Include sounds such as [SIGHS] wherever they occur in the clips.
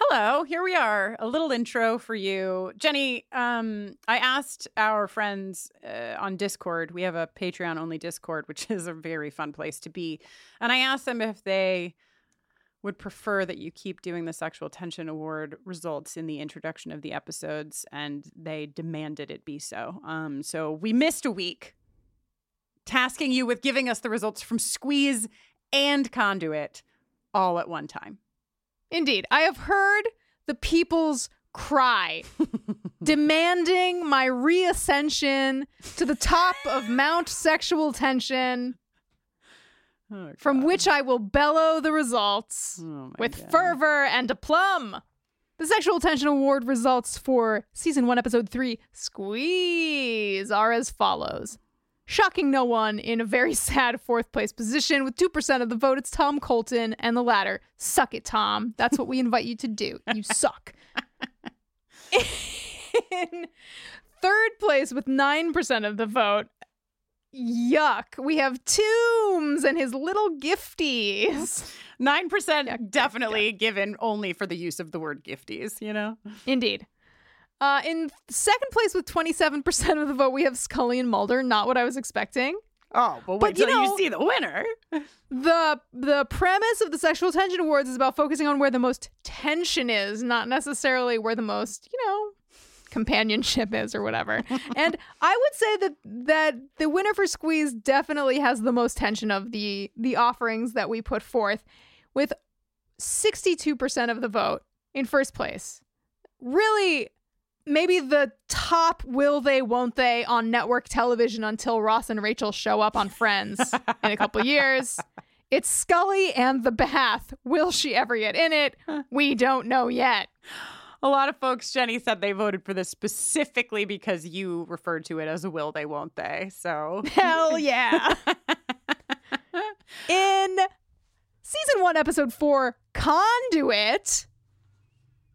Hello, here we are. A little intro for you. Jenny, um, I asked our friends uh, on Discord, we have a Patreon only Discord, which [LAUGHS] is a very fun place to be. And I asked them if they would prefer that you keep doing the Sexual Tension Award results in the introduction of the episodes, and they demanded it be so. Um, so we missed a week, tasking you with giving us the results from Squeeze and Conduit all at one time. Indeed. I have heard the people's cry [LAUGHS] demanding my reascension to the top of Mount Sexual Tension, Oh, from which I will bellow the results Oh, with God. fervor and aplomb. The Sexual Tension Award results for season one, episode three, Squeeze, are as follows. Shocking no one in a very [LAUGHS] sad fourth place position with 2% of the vote, it's Tom Colton, and the latter, suck it, Tom. That's what we invite you to do. You [LAUGHS] suck. in third place with 9% of the vote, yuck, we have Tooms and his little gifties. Nine percent definitely given only for the use of the word gifties, you know? Indeed. Uh, in second place with 27% of the vote, we have Scully and Mulder. Not what I was expecting. Oh, but But, wait you till you, know- see the winner. The the premise of the Sexual Tension Awards is about focusing on where the most tension is, not necessarily where the most, you know, companionship is or whatever. [LAUGHS] and I would say that that the winner for Squeeze definitely has the most tension of the the offerings that we put forth with 62% of the vote in first place. Really maybe the top will they won't they on network television until Ross and Rachel show up on Friends in a couple years. [LAUGHS] It's Scully and the Bath. Will she ever get in it? We don't know yet. A lot of folks, Jenny said they voted for this specifically because you referred to it as a will they, won't they. So [LAUGHS] Hell yeah. [LAUGHS] in season one, episode four, Conduit,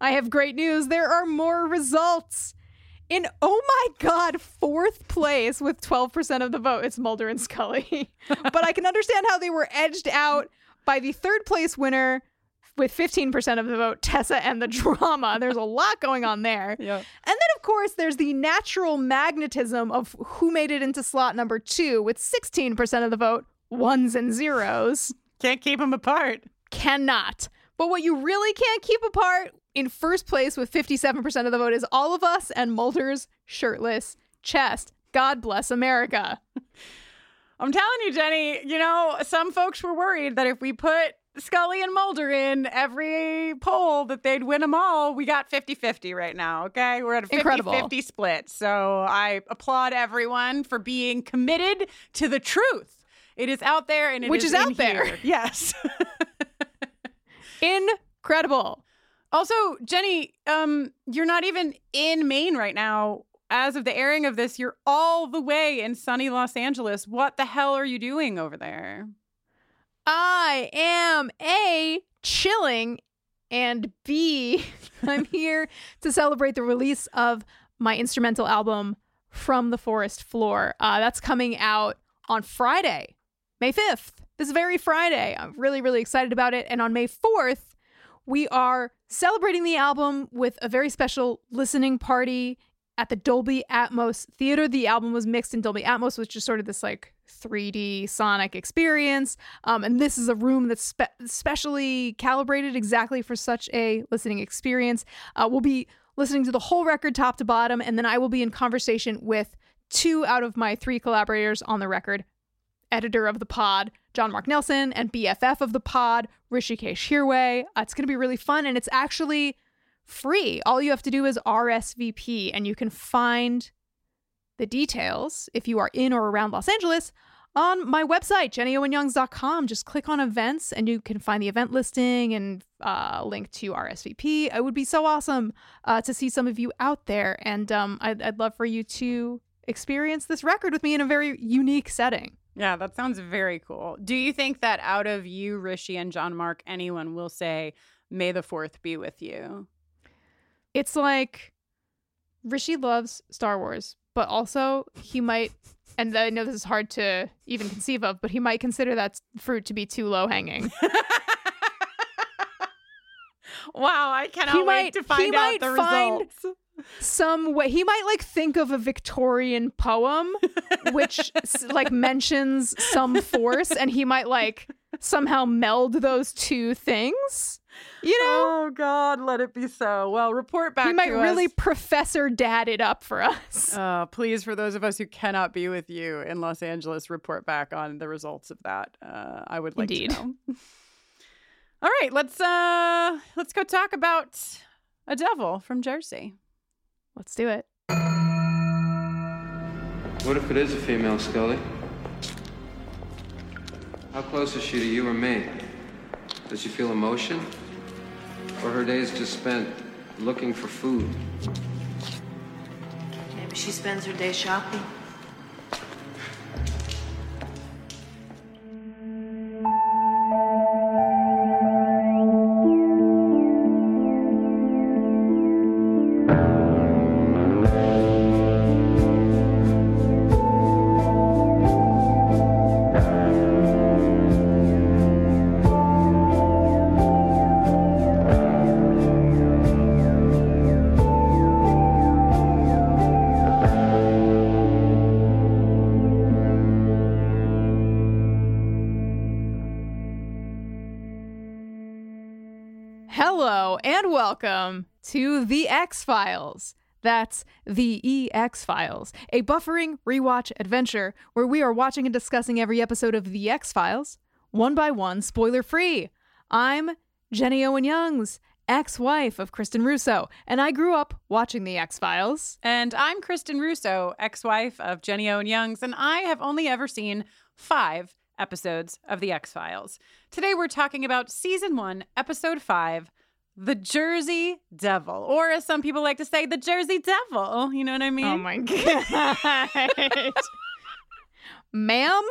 I have great news. There are more results. In oh my god, fourth place with 12% of the vote, it's Mulder and Scully. [LAUGHS] but I can understand how they were edged out by the third place winner with 15% of the vote, Tessa and the drama. There's a lot going on there. [LAUGHS] yeah. And then, of course, there's the natural magnetism of who made it into slot number two with 16% of the vote, ones and zeros. Can't keep them apart. Cannot. But what you really can't keep apart in first place with 57% of the vote is all of us and Mulder's shirtless chest. God bless America. I'm telling you, Jenny, you know, some folks were worried that if we put Scully and Mulder in every poll that they'd win them all. We got 50-50 right now, okay? We're at a 50-50 Incredible. split. So I applaud everyone for being committed to the truth. It is out there and it Which is in out there. here. Yes. [LAUGHS] Incredible. Also, Jenny, um, you're not even in Maine right now. As of the airing of this, you're all the way in sunny Los Angeles. What the hell are you doing over there? I am A, chilling, and B, [LAUGHS] I'm here to celebrate the release of my instrumental album, From the Forest Floor. Uh, that's coming out on Friday, May 5th. This very Friday. I'm really, really excited about it. And on May 4th, we are celebrating the album with a very special listening party at the Dolby Atmos Theater. The album was mixed in Dolby Atmos, which is sort of this like 3D sonic experience. Um, and this is a room that's spe- specially calibrated exactly for such a listening experience. Uh, we'll be listening to the whole record top to bottom, and then I will be in conversation with two out of my three collaborators on the record editor of the pod, John Mark Nelson, and BFF of the pod, Hrishikesh Hirway. Uh, it's going to be really fun, and it's actually free. All you have to do is RSVP, and you can find the details if you are in or around Los Angeles on my website, jennyowenyoungs.com. Just click on events and you can find the event listing and uh, link to RSVP. It would be so awesome uh, to see some of you out there. And um, I'd, I'd love for you to experience this record with me in a very unique setting. Yeah, that sounds very cool. Do you think that out of you, Rishi, and John Mark, anyone will say, May the 4th be with you? It's like Rishi loves Star Wars, but also he might, and I know this is hard to even conceive of, but he might consider that fruit to be too low hanging. [LAUGHS] wow, I cannot He wait might- to he find out might the find- results. Some way he might like think of a Victorian poem which [LAUGHS] like mentions some force, and he might like somehow meld those two things. You know, Oh God, let it be so. Well, report back. he might really us. Professor Dad it up for us. [LAUGHS] Uh, please, for those of us who cannot be with you in Los Angeles, report back on the results of that. Uh, I would like Indeed. to know. [LAUGHS] All right, let's uh, let's go talk about a devil from Jersey. Let's do it. What if it is a female, Scully? How close is she to you or me? Does she feel emotion? Or her days just spent looking for food? Maybe she spends her day shopping. X Files. That's The EX Files, a buffering rewatch adventure where we are watching and discussing every episode of The X Files, one by one, spoiler free. I'm Jenny Owen Youngs, ex wife of Kristin Russo, and I grew up watching The X Files. And I'm Kristin Russo, ex-wife of Jenny Owen Youngs, and I have only ever seen five episodes of The X Files. Today we're talking about season one, episode five. The Jersey Devil, or as some people like to say, the Jersey Devil. You know what I oh mean? Oh my [LAUGHS] God. Ma'am,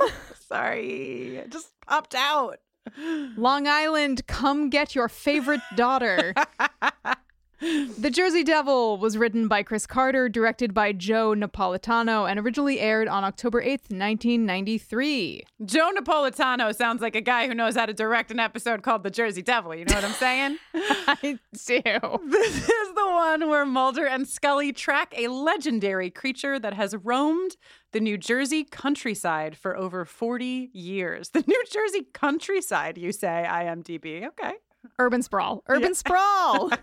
Sorry, it just popped out. Long Island, come get your favorite daughter. [LAUGHS] The Jersey Devil was written by Chris Carter, directed by Joe Napolitano, and originally aired on October 8th, 1993. Joe Napolitano sounds like a guy who knows how to direct an episode called The Jersey Devil. You know what I'm saying? [LAUGHS] I do. This is the one where Mulder and Scully track a legendary creature that has roamed the New Jersey countryside for over 40 years. The New Jersey countryside, you say, IMDb. Okay. Urban Sprawl. Urban Sprawl. [LAUGHS]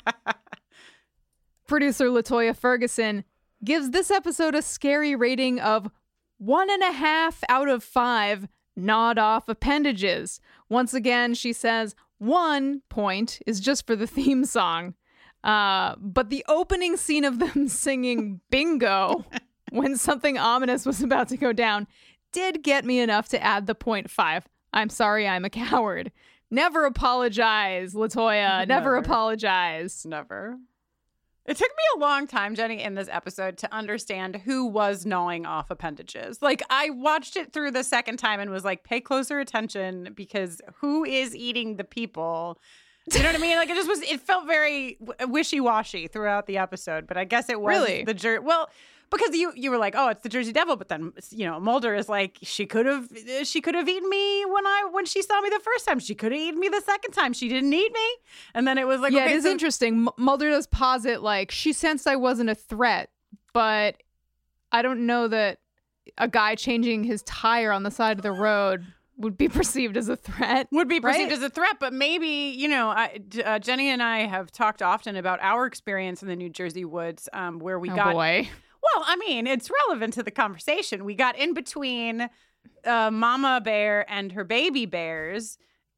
Producer LaToya Ferguson gives this episode a scary rating of one and a half out of five nod off appendages. Once again, she says one point is just for the theme song. Uh, but the opening scene of them [LAUGHS] singing bingo [LAUGHS] when something ominous was about to go down did get me enough to add the point five. I'm sorry, I'm a coward. Never apologize, LaToya. [LAUGHS] Never, Never. apologize. Never. It took me a long time, Jenny, in this episode to understand who was gnawing off appendages. Like, I watched it through the second time and was like, pay closer attention because who is eating the people? You know what I mean? Like, it just was, it felt very wishy washy throughout the episode, but I guess it was Really? the Jer. Well, because you you were like, oh, it's the Jersey Devil, but then you know Mulder is like, she could have she could have eaten me when I when she saw me the first time. She could have eaten me the second time. She didn't eat me, and then it was like, yeah, okay, it is so- interesting. M- Mulder does posit like she sensed I wasn't a threat, but I don't know that a guy changing his tire on the side of the road would be [LAUGHS] perceived as a threat. would be perceived right? as a threat, but maybe you know, I, uh, Jenny and I have talked often about our experience in the New Jersey woods, um, where we oh got. boy. Well, I mean, it's relevant to the conversation. We got in between uh, Mama Bear and her baby bears.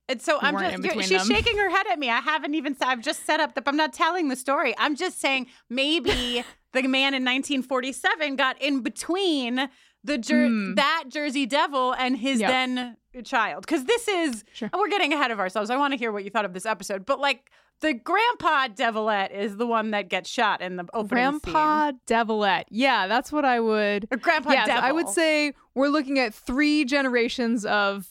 And so I'm just, she's them. shaking her head at me. I haven't even, said I've just set up the, I'm not telling the story. I'm just saying maybe [LAUGHS] the man in 1947 got in between the jer- Hmm. that Jersey Devil and his Yep. then child. Because this is Sure. we're getting ahead of ourselves. I want to hear what you thought of this episode, but like the grandpa Devilette is the one that gets shot in the opening scene. Grandpa Devilette. Yeah, that's what I would. Or grandpa Devil. I would say we're looking at three generations of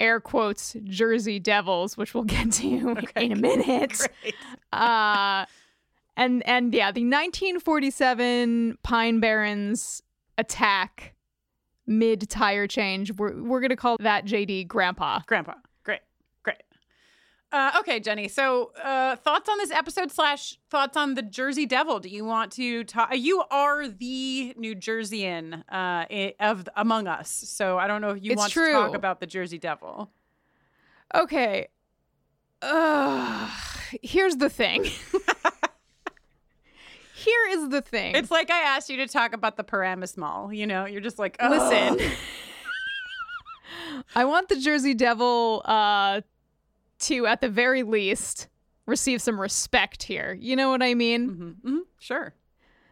air quotes Jersey Devils, which we'll get to [LAUGHS] Okay. in a minute. Uh and and yeah the 1947 pine barrens attack mid tire change we're, we're gonna call that jd grandpa Grandpa. Uh, okay, Jenny. So, uh, thoughts on this episode slash thoughts on the Jersey Devil? Do you want to talk? You are the New Jerseyan uh, of among us, so I don't know if you It's want true. to talk about the Jersey Devil. okay uh, here's the thing [LAUGHS] here is the thing It's like I asked you to talk about the Paramus Mall. You know, you're just like, listen [LAUGHS] i want the jersey devil uh to at the very least receive some respect here you know what i mean Mhm, mhm, Sure.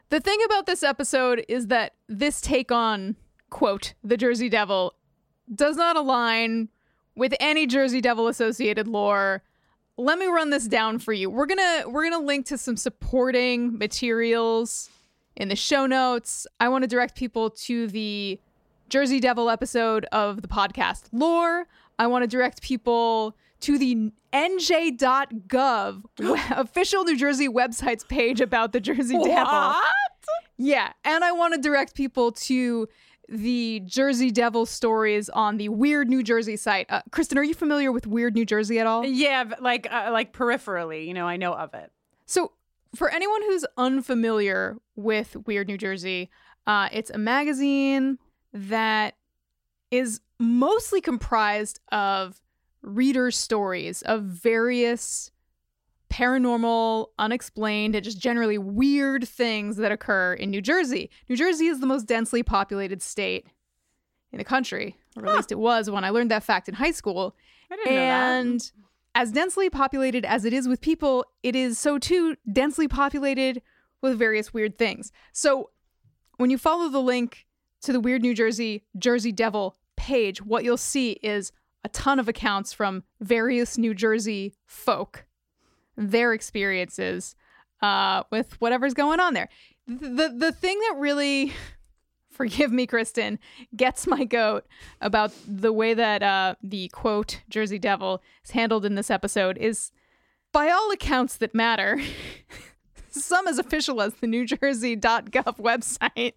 The thing about this episode is that this take on, quote, the Jersey Devil does not align with any Jersey Devil associated lore. Let me run this down for you. We're going to we're going to link to some supporting materials in the show notes. I want to direct people to the Jersey Devil episode of the podcast Lore. I want to direct people to the nj.gov [GASPS] official New Jersey website's page about the Jersey Devil. Yeah, and I want to direct people to the Jersey Devil stories on the Weird New Jersey site. Uh, Kristin, are you familiar with Weird New Jersey at all? Yeah, like uh, like peripherally, you know, I know of it. So, for anyone who's unfamiliar with Weird New Jersey, uh, it's a magazine that is mostly comprised of readers' stories of various paranormal, unexplained, and just generally weird things that occur in New Jersey. New Jersey is the most densely populated state in the country, or at least it was when I learned that fact in high school. I didn't know that. And as densely populated as it is with people, it is so too densely populated with various weird things. So when you follow the link to the Weird New Jersey Jersey Devil page, what you'll see is a ton of accounts from various New Jersey folk, their experiences uh, with whatever's going on there. The, the thing that really [LAUGHS] forgive me, Kristin, gets my goat about the way that uh, the quote Jersey Devil is handled in this episode is, by all accounts that matter, [LAUGHS] some as official as the New Jersey.gov website.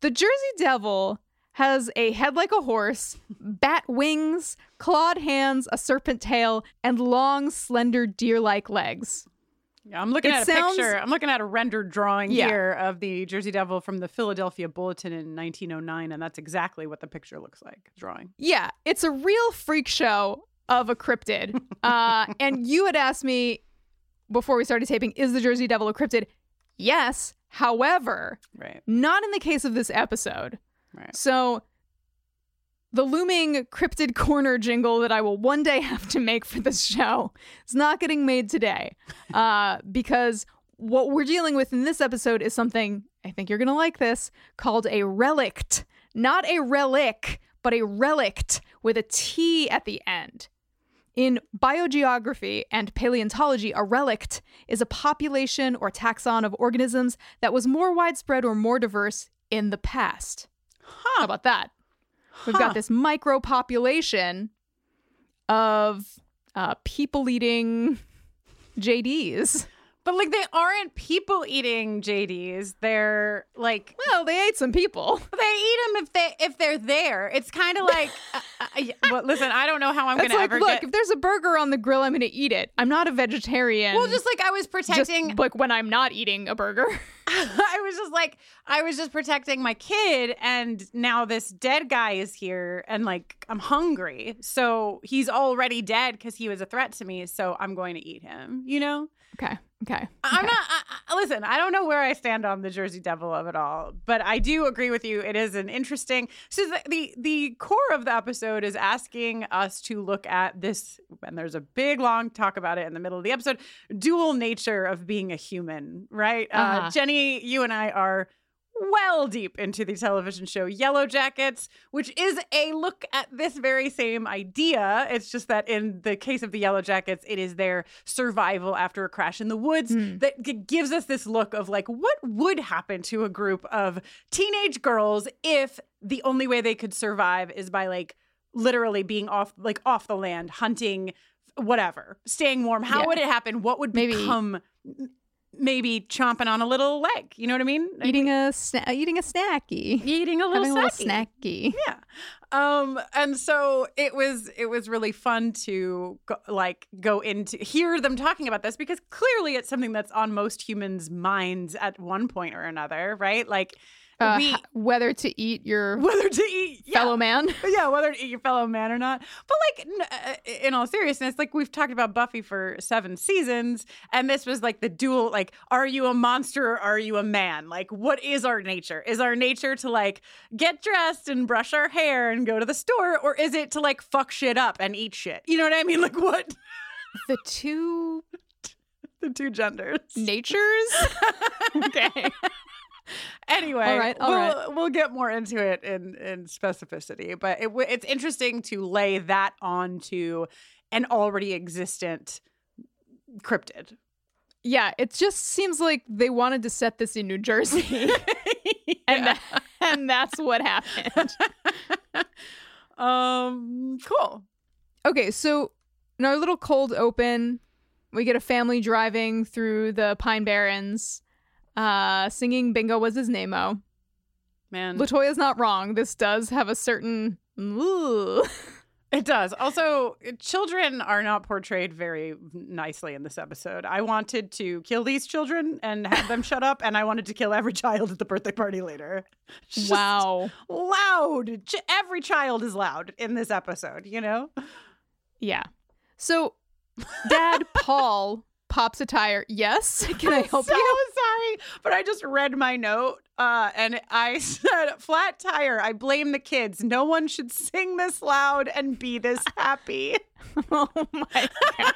The Jersey Devil has a head like a horse, bat wings, clawed hands, a serpent tail, and long, slender deer like legs. Yeah, I'm looking It at a sounds- picture. I'm looking at a rendered drawing Yeah. here of the Jersey Devil from the Philadelphia Bulletin in 1909, and that's exactly what the picture looks like. Drawing. Yeah, it's a real freak show of a cryptid. Uh, [LAUGHS] and you had asked me before we started taping, is the Jersey Devil a cryptid? Yes. However, Right. not in the case of this episode. Right. So, the looming cryptid corner jingle that I will one day [LAUGHS] have to make for this show is not getting made today. [LAUGHS] Uh, because what we're dealing with in this episode is something, I think you're going to like this, called a relict. Not a relic, but a relict with a T at the end. In biogeography and paleontology, a relict is a population or taxon of organisms that was more widespread or more diverse in the past. How about that? We've Huh. got this micro population of uh, people eating [LAUGHS] JDs. But like they aren't people eating JDs. They're like Well, they ate some people. [LAUGHS] they eat them if they if they're there. It's kind of like [LAUGHS] uh, uh, well, listen, I don't know how I'm going to like, ever look, get if there's a burger on the grill, I'm going to eat it. I'm not a vegetarian. Well, just like I was just protecting like when I'm not eating a burger. [LAUGHS] I was just like, I was just protecting my kid, and now this dead guy is here, and like, I'm hungry. So he's already dead because he was a threat to me. So I'm going to eat him, you know? okay. Okay. I'm okay. not, I, listen, I don't know where I stand on the Jersey Devil of it all, but I do agree with you. It is an interesting, so the, the, the core of the episode is asking us to look at this, and there's a big long talk about it in the middle of the episode, dual nature of being a human, right? Uh, Uh-huh. Jenny, you and I are well deep into the television show Yellow Jackets, which is a look at this very same idea. It's just that in the case of the Yellow Jackets, it is their survival after a crash in the woods Hmm. that gives us this look of like what would happen to a group of teenage girls if the only way they could survive is by like literally being off like off the land hunting whatever staying warm how Yeah. would it happen what would Maybe- become maybe chomping on a little leg you know what i mean Eating a sna- eating a snacky. eating a little Having a little snacky. snacky. yeah um and so it was it was really fun to go, like go into hear them talking about this because clearly it's something that's on most humans minds at one point or another right like Uh, we whether to eat your [LAUGHS] whether to eat yeah, fellow man. [LAUGHS] yeah, whether to eat your fellow man or not. But like, n- uh, in all seriousness, like we've talked about Buffy for seven seasons, and this was like the dual. Like, are you a monster or are you a man? Like, what is our nature? Is our nature to like get dressed and brush our hair and go to the store, or is it to like fuck shit up and eat shit? You know what I mean? Like, what [LAUGHS] The two the two genders? natures. okay. Anyway, All right, all we'll, right. we'll get more into it in in specificity, but it, it's interesting to lay that onto an already existent cryptid. Yeah, it just seems like they wanted to set this in New Jersey, [LAUGHS] [LAUGHS] and Yeah. tha- [LAUGHS] and that's what happened. um, cool. Okay, so in our little cold open, we get a family driving through the Pine Barrens, uh, singing "Bingo was his name-o." Man, LaToya's not wrong. This does have a certain. Ooh. [LAUGHS] it does. Also, children are not portrayed very nicely in this episode. I wanted to kill these children and have them shut up, and I wanted to kill every child at the birthday party later. [LAUGHS] Just Wow. loud. Every child is loud in this episode. You know. Yeah. So, Dad [LAUGHS] Paul pops a tire. Yes. Can I help so you? Sorry, but I just read my note uh, and I [LAUGHS] said, flat tire. I blame the kids. No one should sing this loud and be this [LAUGHS] happy. [LAUGHS] oh my god.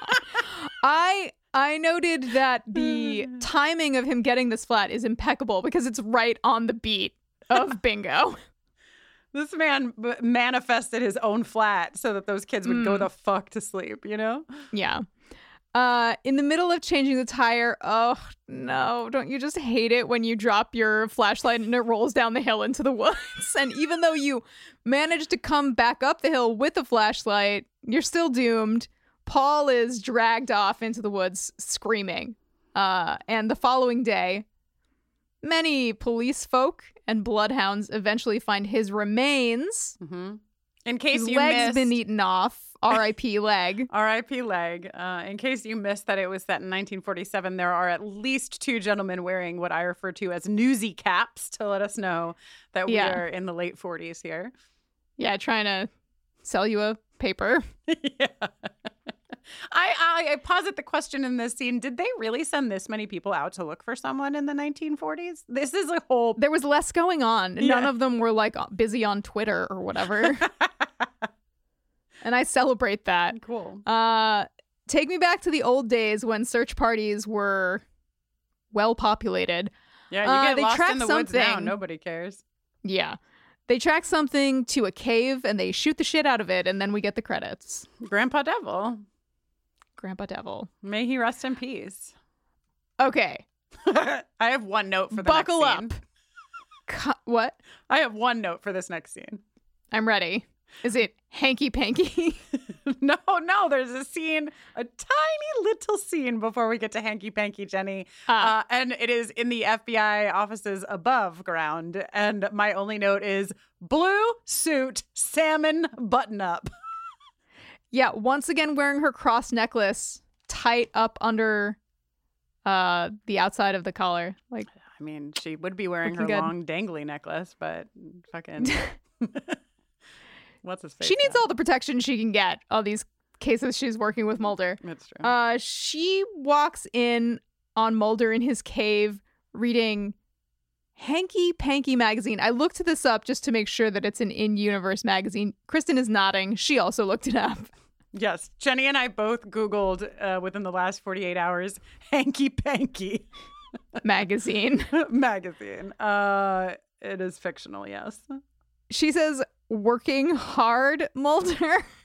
I I noted that the timing of him getting this flat is impeccable because it's right on the beat of bingo. this man b- manifested his own flat so that those kids would go Mm. the fuck to sleep, you know? Yeah. Uh, in the middle of changing the tire, oh no, don't you just hate it when you drop your flashlight and it rolls down the hill into the [LAUGHS] woods? and even though you manage to come back up the hill with the flashlight, you're still doomed. Paul is dragged off into the woods screaming. Uh, and the following day, many police folk and bloodhounds eventually find his remains. Mm-hmm. In case you leg's missed, been eaten off. [LAUGHS] R.I.P. leg. R.I.P. leg. Uh, in case you missed that it was set in 1947, there are at least two gentlemen wearing what I refer to as newsy caps to let us know that we Yeah. are in the late 40s here. Yeah, trying to sell you a paper. [LAUGHS] yeah. I, I I posit the question in this scene: Did they really send this many people out to look for someone in the 1940s? This is a whole. There was less going on. None of them were like busy on Twitter or whatever. [LAUGHS] and I celebrate that. cool. Uh take me back to the old days when search parties were well populated. Yeah, you uh, get they lost track in the woods now. Nobody cares. Yeah. They track something to a cave and they shoot the shit out of it and then we get the credits. Grandpa Devil, Grandpa Devil. may he rest in peace. Okay. [LAUGHS] I have one note for the Buckle next up. what? I have one note for this next scene. I'm ready. Is it hanky panky? [LAUGHS] no, no, there's a scene, a tiny little scene before we get to Hanky Panky Jenny. Ah. Uh, and it is in the FBI offices above ground. And my only note is blue suit, salmon button up. [LAUGHS] Yeah, once again wearing her cross necklace tight up under uh the outside of the collar. Like I mean, she would be wearing her good. long dangly necklace, but fucking. [LAUGHS] [LAUGHS] What's his face? she needs now? all the protection she can get all these cases she's working with Mulder. It's true. Uh she walks in on Mulder in his cave reading Hanky Panky magazine. I looked this up just to make sure that it's an in-universe magazine. Kristin is nodding. She also looked it up. yes, Jenny and I both Googled uh, within the last 48 hours [LAUGHS] hanky panky. [LAUGHS] magazine. magazine. Uh, it is fictional, yes. She says, working hard, Mulder. [LAUGHS]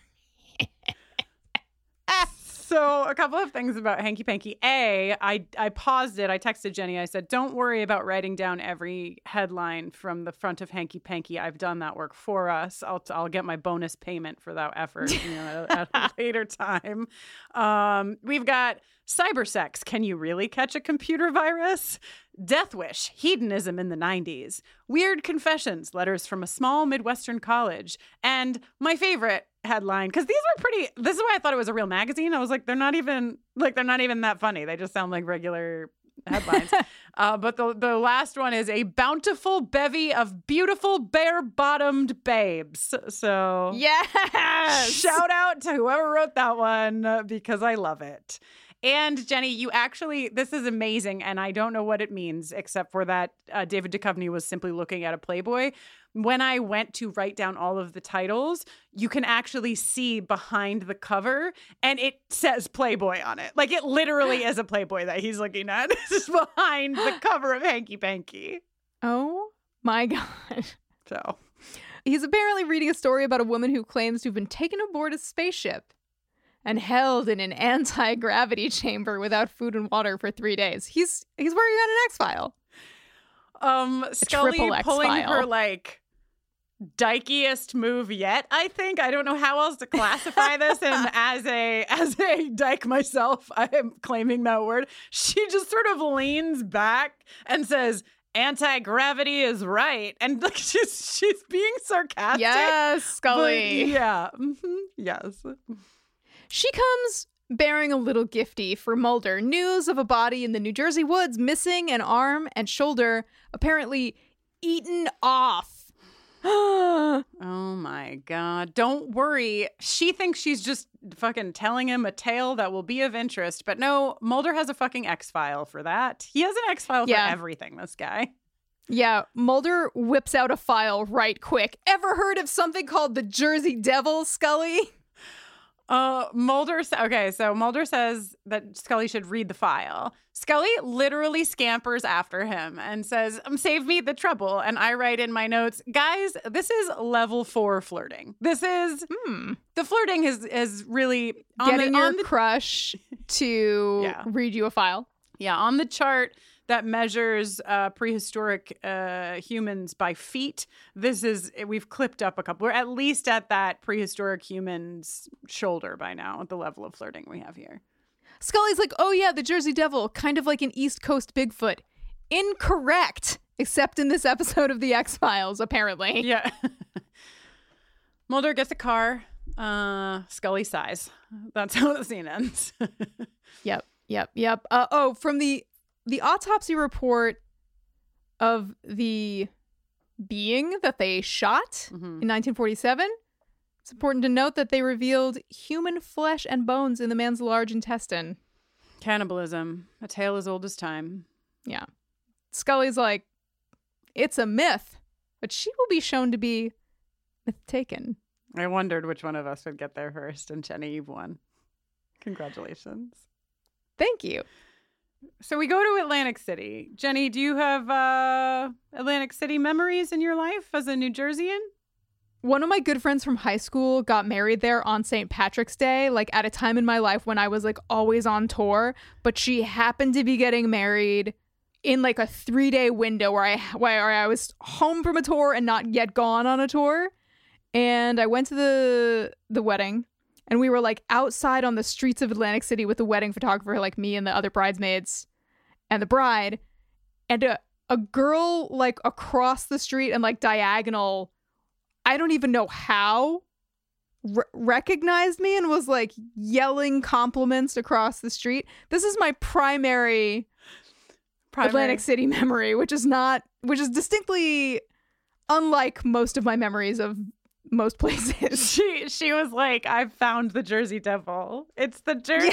So a couple of things about Hanky Panky. A, I I paused it. I texted Jenny. I said, "Don't worry about writing down every headline from the front of Hanky Panky. I've done that work for us. I'll I'll get my bonus payment for that effort you know, at a [LAUGHS] later time." Um, we've got cyber sex. Can you really catch a computer virus? Death Wish, hedonism in the 90s, weird confessions, letters from a small Midwestern college, and my favorite headline, because these were pretty, this is why I thought it was a real magazine. I was like, they're not even, like, they're not even that funny. They just sound like regular headlines. [LAUGHS] uh, but the, the last one is a bountiful bevy of beautiful bare bottomed babes. So, Yes. shout out to whoever wrote that one because I love it. And Jenny, you actually, this is amazing. And I don't know what it means except for that uh, David Duchovny was simply looking at a Playboy. When I went to write down all of the titles, you can actually see behind the cover and it says Playboy on it. Like it literally is a Playboy that he's looking at. [LAUGHS] This is behind the [GASPS] cover of Hanky Panky. Oh my [LAUGHS] God. So, He's apparently reading a story about a woman who claims to have been taken aboard a spaceship and held in an anti-gravity [LAUGHS] chamber without food and water for three days. He's he's working on an X file. um, Scully pulling her like dykiest move yet. I think I don't know how else to classify this. And [LAUGHS] as a as a dyke myself, [LAUGHS] I am claiming that word. She just sort of leans back and says, "Anti gravity is right," and [LAUGHS] like she's she's being sarcastic. Yes, Scully. yeah. mhm, Yes. She comes bearing a little gifty for Mulder. News of a body in the New Jersey woods missing an arm and shoulder, apparently eaten off. [GASPS] Oh my god. Don't worry. She thinks she's just fucking telling him a tale that will be of interest. But no, Mulder has a fucking X file for that. He has an X file Yeah. for everything, this guy. yeah, Mulder whips out a file right quick. Ever heard of something called the Jersey Devil, Scully? Uh Mulder okay, so Mulder says that Scully should read the file. Scully literally scampers after him and says, um, save me the trouble. And I write in my notes, guys, this is level four flirting. This is Hmm. the flirting is is really on Getting the, your on the crush [LAUGHS] to Yeah. read you a file. Yeah, on the chart that measures uh, prehistoric uh, humans by feet, this is we've clipped up a couple. We're at least at that prehistoric human's shoulder by now at the level of flirting we have here. Scully's like, oh yeah, the Jersey Devil, kind of like an East Coast Bigfoot. Incorrect, except in this episode of The X Files, apparently. [LAUGHS] Yeah. [LAUGHS] Mulder gets a car. Uh, Scully sighs. That's how the scene ends. [LAUGHS] Yep, yep, yep. Uh, oh, from the the autopsy report of the being that they shot Mhm. in 1947. It's important to note that they revealed human flesh and bones in the man's large intestine. Cannibalism, a tale as old as time. Yeah. Scully's like, it's a myth, but she will be shown to be myth taken. I wondered which one of us would get there first, and Jenny, you've won. Congratulations. Thank you. So we go to Atlantic City. Jenny, do you have uh, Atlantic City memories in your life as a New Jerseyan? One of my good friends from high school got married there on St. Patrick's Day, like at a time in my life when I was like always on tour, but she happened to be getting married in like a 3-day window where I where I was home from a tour and not yet gone on a tour. And I went to the the wedding and we were like outside on the streets of Atlantic City with the wedding photographer like me and the other bridesmaids and the bride and a a girl like across the street and like diagonal I don't even know how re- recognized me and was like yelling compliments across the street. This is my primary, Atlantic City memory, which is not which is distinctly unlike most of my memories of most places. [LAUGHS] She she was like, I've found the Jersey Devil. It's the Jersey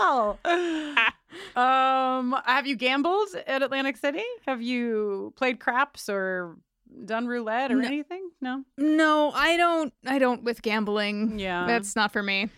Devil. [LAUGHS] um, have you gambled at Atlantic City? Have you played craps or done roulette or No. anything? No. no, I don't I don't with gambling. Yeah. That's not for me.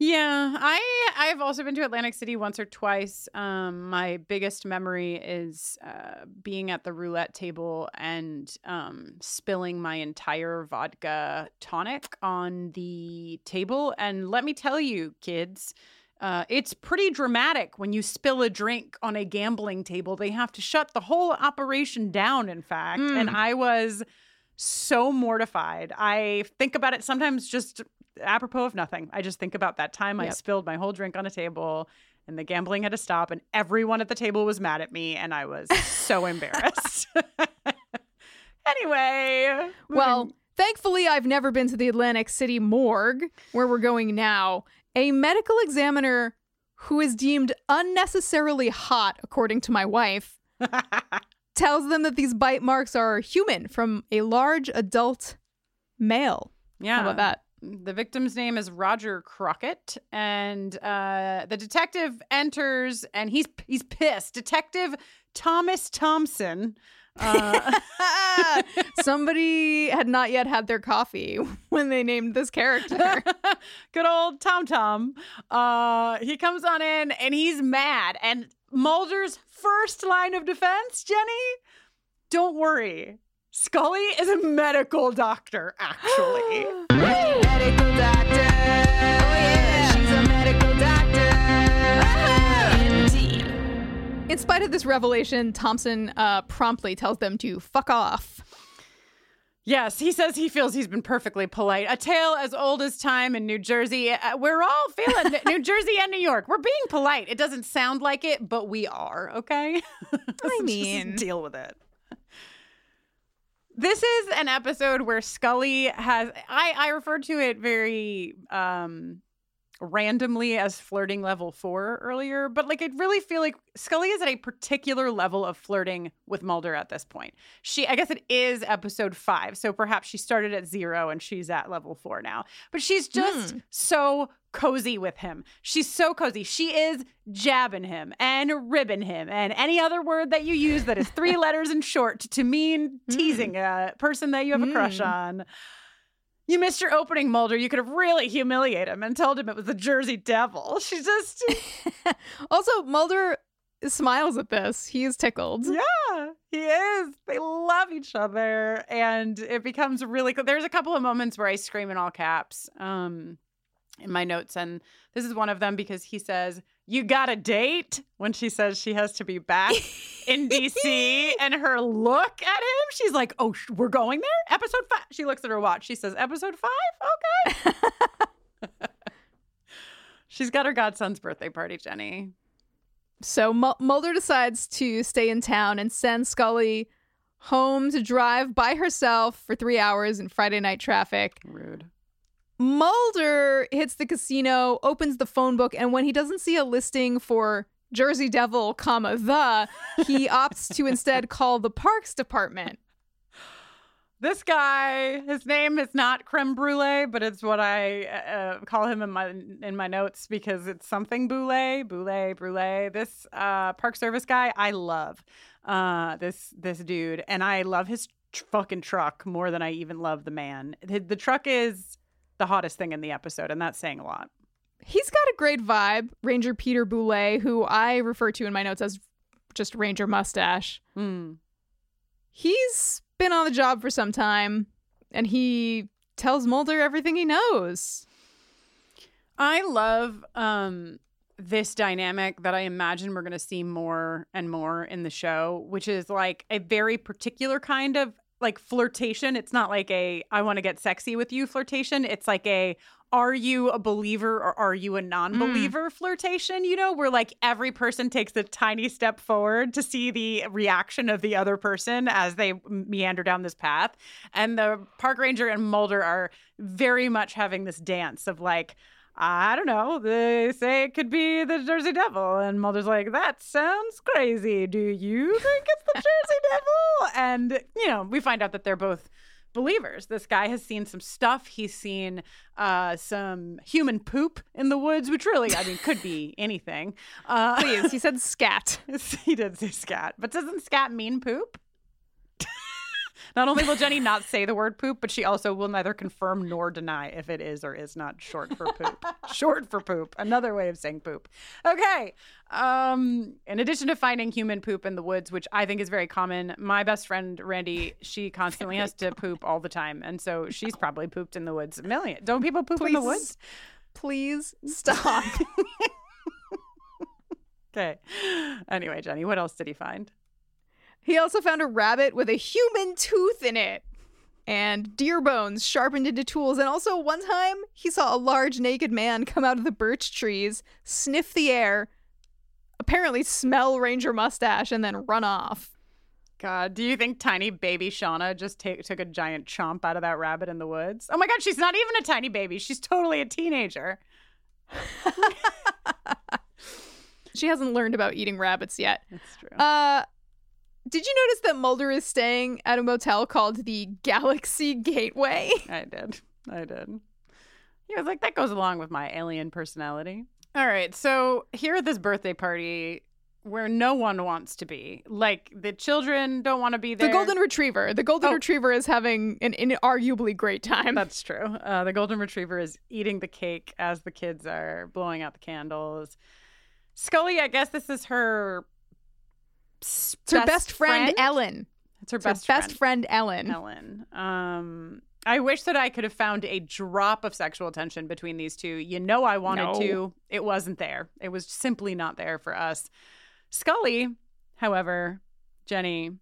Yeah, I I've also been to Atlantic City once or twice. Um, my biggest memory is uh, being at the roulette table and um, spilling my entire vodka tonic on the table. And let me tell you, kids, uh, it's pretty dramatic when you spill a drink on a gambling table. They have to shut the whole operation down. In fact, and Mm. I was so mortified. I think about it sometimes just apropos of nothing. I just think about that time I spilled my whole drink on a table and the gambling had to stop and everyone at the table was mad at me and I was so [LAUGHS] embarrassed. [LAUGHS] anyway, Well, thankfully, I've never been to the Atlantic City morgue, where we're going now. A medical examiner who is deemed unnecessarily hot, according to my wife, [LAUGHS] tells them that these bite marks are human from a large adult male. yeah. How about that? The victim's name is Roger Crockett, and uh, the detective enters, and he's he's pissed. Detective Thomas Thompson. Uh, [LAUGHS] Somebody had not yet had their coffee [LAUGHS] when they named this character. [LAUGHS] Good old Tom Tom. Uh, he comes on in and he's mad. And Mulder's first line of defense, Jenny, don't worry. Scully is a medical doctor, actually. [GASPS] medical doctor. Oh yeah, she's a medical doctor. Indeed. In spite of this revelation, Thompson uh, promptly tells them to fuck off. yes, he says he feels he's been perfectly polite. A tale as old as time in New Jersey. Uh, we're all feeling New Jersey and New York. We're being polite. It doesn't sound like it, but we are, okay? [LAUGHS] So just mean- deal with it. This is an episode where Scully has I I referred to it very um randomly as flirting level 4 earlier, but like I really feel like Scully is at a particular level of flirting with Mulder at this point. She I guess it is episode 5, so perhaps she started at 0 and she's at level 4 now. But she's just so cozy with him. She's so cozy. She is jabbing him and ribbing him and any other word that you use that is three [LAUGHS] letters and short to mean teasing a person that you have a crush Mm. on. You missed your opening, Mulder. You could have really humiliated him and told him it was the Jersey Devil. [LAUGHS] She just, [LAUGHS] Also, Mulder smiles at this. He is tickled. yeah, he is. They love each other, and it becomes really. cool. There's a couple of moments where I scream in all caps. Um, in my notes, and this is one of them because he says, "You got a date?" when she says she has to be back in [LAUGHS] DC, and her look at him, she's like, "Oh, sh- we're going there." Episode five. She looks at her watch. She says, "Episode five? Okay." [LAUGHS] she's got her godson's birthday party, Jenny. So Mu- Mulder decides to stay in town and send Scully home to drive by herself for three hours in Friday night traffic. Rude. Mulder hits the casino, opens the phone book, and when he doesn't see a listing for Jersey Devil, comma the, he [LAUGHS] opts to instead call the Parks Department. This guy, his name is not creme brulee, but it's what I uh, call him in my in my notes because it's something brulee, brulee, brulee. This uh, Park Service guy, I love uh, this this dude, and I love his tr- fucking truck more than I even love the man. The, the truck is the hottest thing in the episode, and that's saying a lot. He's got a great vibe, Ranger Peter Boulay, who I refer to in my notes as just Ranger Mustache. Hmm. He's been on the job for some time, and he tells Mulder everything he knows. I love um this dynamic that I imagine we're going to see more and more in the show, which is like a very particular kind of like flirtation. It's not like a I want to get sexy with you flirtation. It's like a are you a believer or are you a mm. non-believer flirtation, you know, where like every person takes a tiny step forward to see the reaction of the other person as they meander down this path. And the park ranger and Mulder are very much having this dance of like I don't know. They say it could be the Jersey Devil. And Mulder's like, that sounds crazy. Do you think it's the Jersey Devil? And, you know, we find out that they're both believers. This guy has seen some stuff. He's seen uh, some human poop in the woods, which really, I mean, could be [LAUGHS] anything. Uh, Please, he said [LAUGHS] scat. he did say scat. But doesn't scat mean poop? Not only will Jenny not say the word poop, but she also will neither confirm nor deny if it is or is not short for poop. [LAUGHS] short for poop. Another way of saying poop. Okay. Um, in addition to finding human poop in the woods, which I think is very common, my best friend Randy, she [LAUGHS] constantly has to poop all the time, and so [LAUGHS] she's probably pooped in the woods a million. Don't people poop in the woods? Please stop. Okay. Anyway, Jenny, what else did he find? He also found a rabbit with a human tooth in it. And deer bones sharpened into tools. And also, one time, he saw a large naked man come out of the birch trees, sniff the air, apparently smell Ranger mustache, and then run off. God, do you think tiny baby Shauna just ta- took a giant chomp out of that rabbit in the woods? Oh my God, she's not even a tiny baby. She's totally a teenager. [LAUGHS] She hasn't learned about eating rabbits yet. That's true. Uh, did you notice that Mulder is staying at a motel called the Galaxy Gateway? [LAUGHS] I did. I did. He was like, that goes along with my alien personality. All right. So here at this birthday party where no one wants to be, like the children don't want to be there. The golden retriever. The golden Oh. retriever is having an inarguably great time. That's true. Uh, the golden retriever is eating the cake as the kids are blowing out the candles. Scully, I guess this is her. It's her best, friend, Ellen. It's her It's her best, best friend, friend Ellen. Ellen. Um, I wish that I could have found a drop of sexual tension between these two. You know, I wanted No. to. It wasn't there. It was simply not there for us. Scully, however, Jenny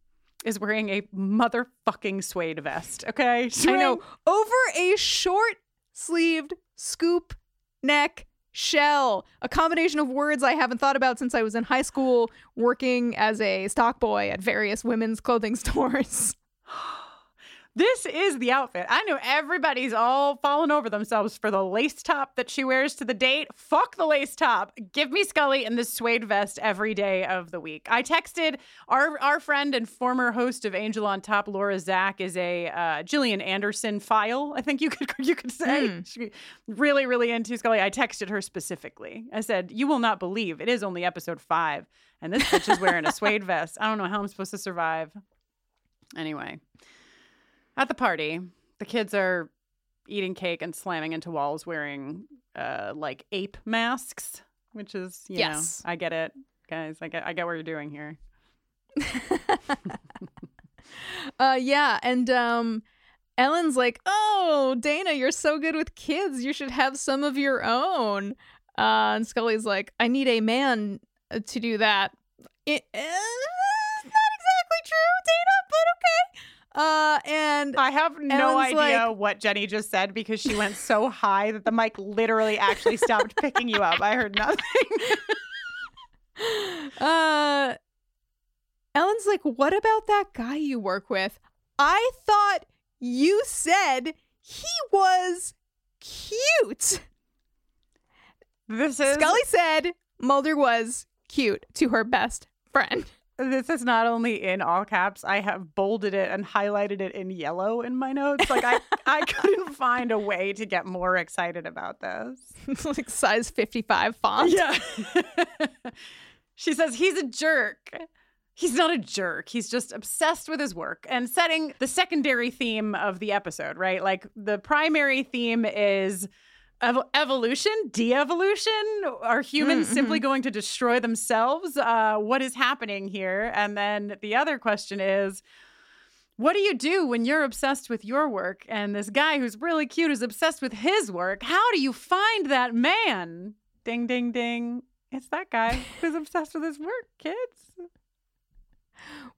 is wearing a motherfucking suede vest. Okay, She's I know. Over a short sleeved scoop neck shell, a combination of words I haven't thought about since I was in high school working as a stock boy at various women's clothing [LAUGHS] stores. [GASPS] [GASPS] [GASPS] This is the outfit. I know everybody's all falling over themselves for the lace top that she wears to the date. Fuck the lace top. Give me Scully in this suede vest every day of the week. I texted our our friend and former host of Angel on Top, Laura Zak, is a uh, Gillian Anderson file. I think you could [LAUGHS] you could say Hmm. she really really into Scully. I texted her specifically. I said, "You will not believe it is only episode five, and this bitch is wearing a suede [LAUGHS] vest. I don't know how I'm supposed to survive." Anyway. At the party, the kids are eating cake and slamming into walls wearing uh like ape masks, which is you Yes. know, I get it, guys. I get I get what you're doing here. [LAUGHS] Uh yeah, and um Ellen's like, "Oh, Dana, you're so good with kids. You should have some of your own." Uh and Scully's like, "I need a man uh, to do that." It, Uh and I have no Ellen's idea like- what Jenny just said because she went so [LAUGHS] high that the mic literally actually stopped picking you up. I heard nothing. [LAUGHS] uh Ellen's like, "What about that guy you work with? I thought you said he was cute." this is Scully said Mulder was cute to her best friend. This is not only in all caps. I have bolded it and highlighted it in yellow in my notes. Like I [LAUGHS] I couldn't find a way to get more excited about this. It's [LAUGHS] like size 55 font. Yeah. [LAUGHS] she says he's a jerk. He's not a jerk. He's just obsessed with his work and setting the secondary theme of the episode, right? Like the primary theme is ev- evolution, de evolution. Are humans Mm, simply going to destroy themselves? Uh, what is happening here? And then the other question is, what do you do when you're obsessed with your work and this guy who's really cute is obsessed with his work? How do you find that man? Ding, ding, ding. It's that guy who's obsessed with his work, kids.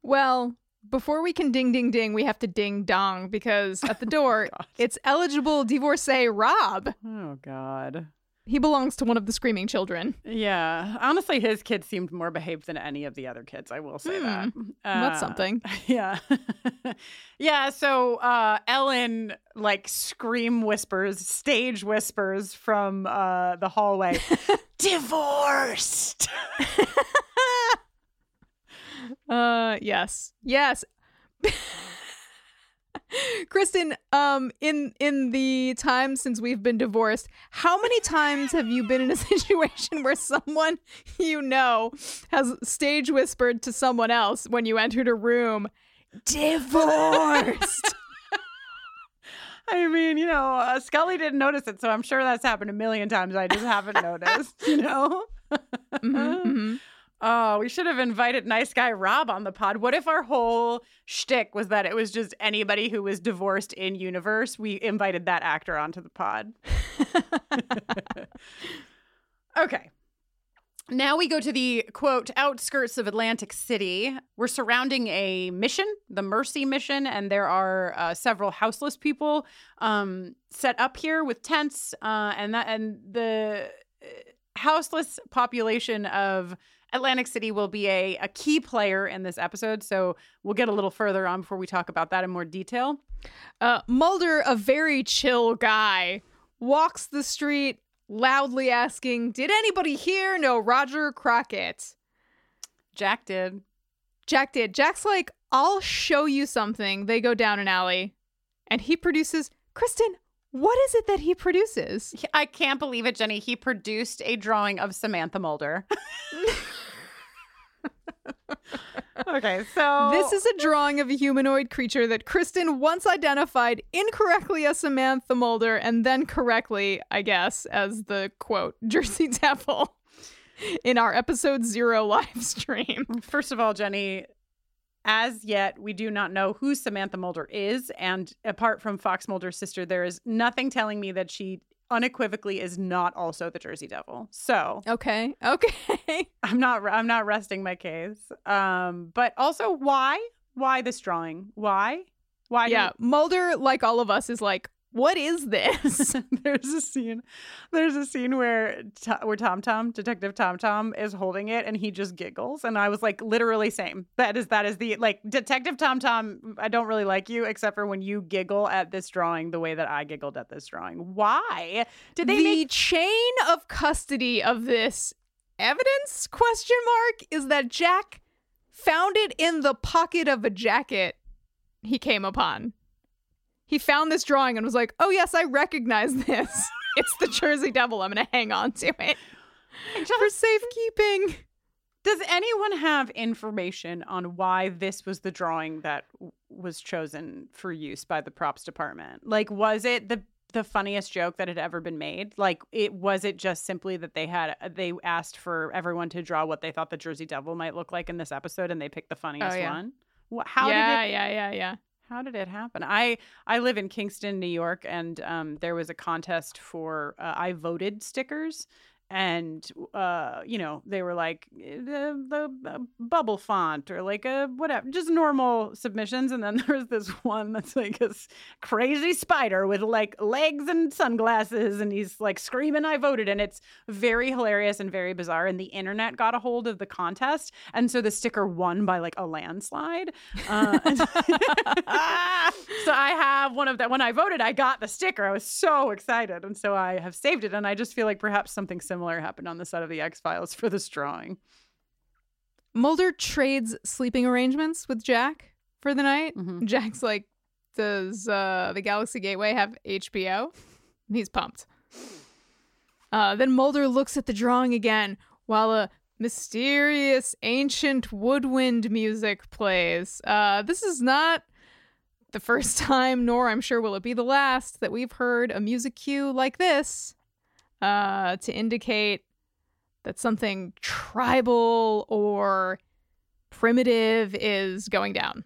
Well, before we can ding ding ding, we have to ding dong because at the [LAUGHS] door, God. it's eligible divorcee Rob. Oh, God. He belongs to one of the screaming children. Yeah. Honestly, his kid seemed more behaved than any of the other kids. I will say that. that's Uh, something. [LAUGHS] Yeah. [LAUGHS] yeah. So uh, Ellen, like, scream whispers, stage whispers from uh, the hallway divorced. Uh yes. Yes. [LAUGHS] Kristin, um in in the time since we've been divorced, how many times have you been in a [LAUGHS] situation where someone you know has stage whispered to someone else when you entered a room divorced. [LAUGHS] I mean, you know, uh, Scully didn't notice it, so I'm sure that's happened a million times. I just haven't noticed, you know? Mhm, mhm. Oh, we should have invited nice guy Rob on the pod. What if our whole shtick was that it was just anybody who was divorced in universe? We invited that actor onto the pod. [LAUGHS] okay. Now we go to the quote outskirts of Atlantic City. We're surrounding a mission, the Mercy mission, and there are uh, several houseless people um, set up here with tents, uh, and that and the uh, houseless population of Atlantic City will be a, a key player in this episode. So we'll get a little further on before we talk about that in more detail. Uh, Mulder, a very chill guy, walks the street loudly asking, Did anybody here know Roger Crockett? Jack did. Jack did. Jack's like, I'll show you something. They go down an alley and he produces. Kristin, what is it that he produces? I can't believe it, Jenny. He produced a drawing of Samantha Mulder. [LAUGHS] okay, so This is a drawing of a humanoid creature that Kristin once identified incorrectly as Samantha Mulder and then correctly, I guess, as the quote, [LAUGHS] Jersey Devil in our episode zero live stream. First of all, Jenny, as yet, we do not know who Samantha Mulder is. And apart from Fox Mulder's sister, there is nothing telling me that she unequivocally is not also the Jersey Devil. So Okay. [LAUGHS] Okay. I'm not I'm not resting my case. Um, but also why? Why this drawing? Why? Why yeah. Mulder, like all of us, is like, what is this? [LAUGHS] there's a scene there's a scene where where Tom Tom detective Tom Tom is holding it and he just giggles. And I was like literally same. That is that is the like detective Tom Tom I don't really like you except for when you giggle at this drawing the way that I giggled at this drawing. Why? Did they the make chain of custody of this evidence? Question mark? Is that Jack found it in the pocket of a jacket he came upon. He found this drawing and was like, "Oh yes, I recognize this. [LAUGHS] it's the Jersey Devil. I'm going to hang on to it for safekeeping." Does anyone have information on why this was the drawing that w- was chosen for use by the props department? Like, was it the the funniest joke that had ever been made? Like, it was it just simply that they had they asked for everyone to draw what they thought the Jersey Devil might look like in this episode, and they picked the funniest Oh, yeah. one. How yeah, did it? yeah, yeah, yeah. How did it happen? I I live in Kingston, New York, and um, there was a contest for uh, I voted stickers, and uh, you know they were like eh, the the uh, bubble font or like a whatever, just normal submissions, and then [LAUGHS] there's this one that's like a crazy spider with like legs and sunglasses, and he's like screaming I voted, and it's very hilarious and very bizarre. And the internet got a hold of the contest, and so the sticker won by like a landslide. Uh, [LAUGHS] so I have one of that. When I voted, I got the sticker. I was so excited, and so I have saved it. And I just feel like perhaps something similar happened on the set of the X Files for this drawing. Mulder trades sleeping arrangements with Jack for the night. Mhm. Jack's like, "Does uh, the Galaxy Gateway have HBO?" And he's pumped. Uh, then Mulder looks at the drawing again while a mysterious ancient woodwind music plays. Uh, this is not the first [LAUGHS] time, nor I'm sure will it be the last, that we've heard a music cue like this uh, to indicate that something tribal or primitive is going down.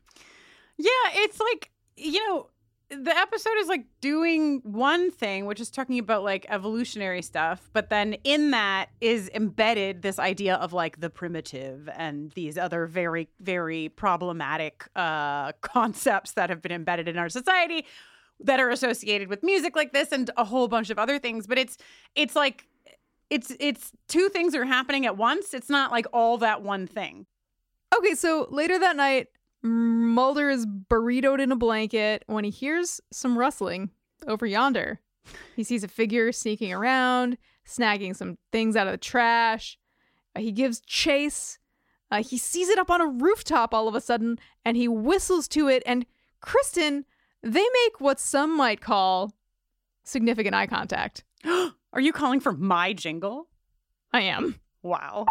Yeah, it's like you know the episode is like doing one thing, which is talking about like evolutionary stuff, but then in that is embedded this idea of like the primitive and these other very, very problematic uh, [LAUGHS] concepts that have been embedded in our society that are associated with music like this and a whole bunch of other things. But it's it's like it's it's two things are happening at once. It's not like all that one thing. Okay, so later that night, Mulder is burritoed in a blanket when he hears some rustling over yonder. He sees a figure sneaking around, snagging some things out of the trash. Uh, he gives chase. Uh, he sees it up on a rooftop all of a sudden, and he whistles to it. And Kristin, they make what some might call significant eye contact. [GASPS] Are you calling for my jingle? I am. Wow.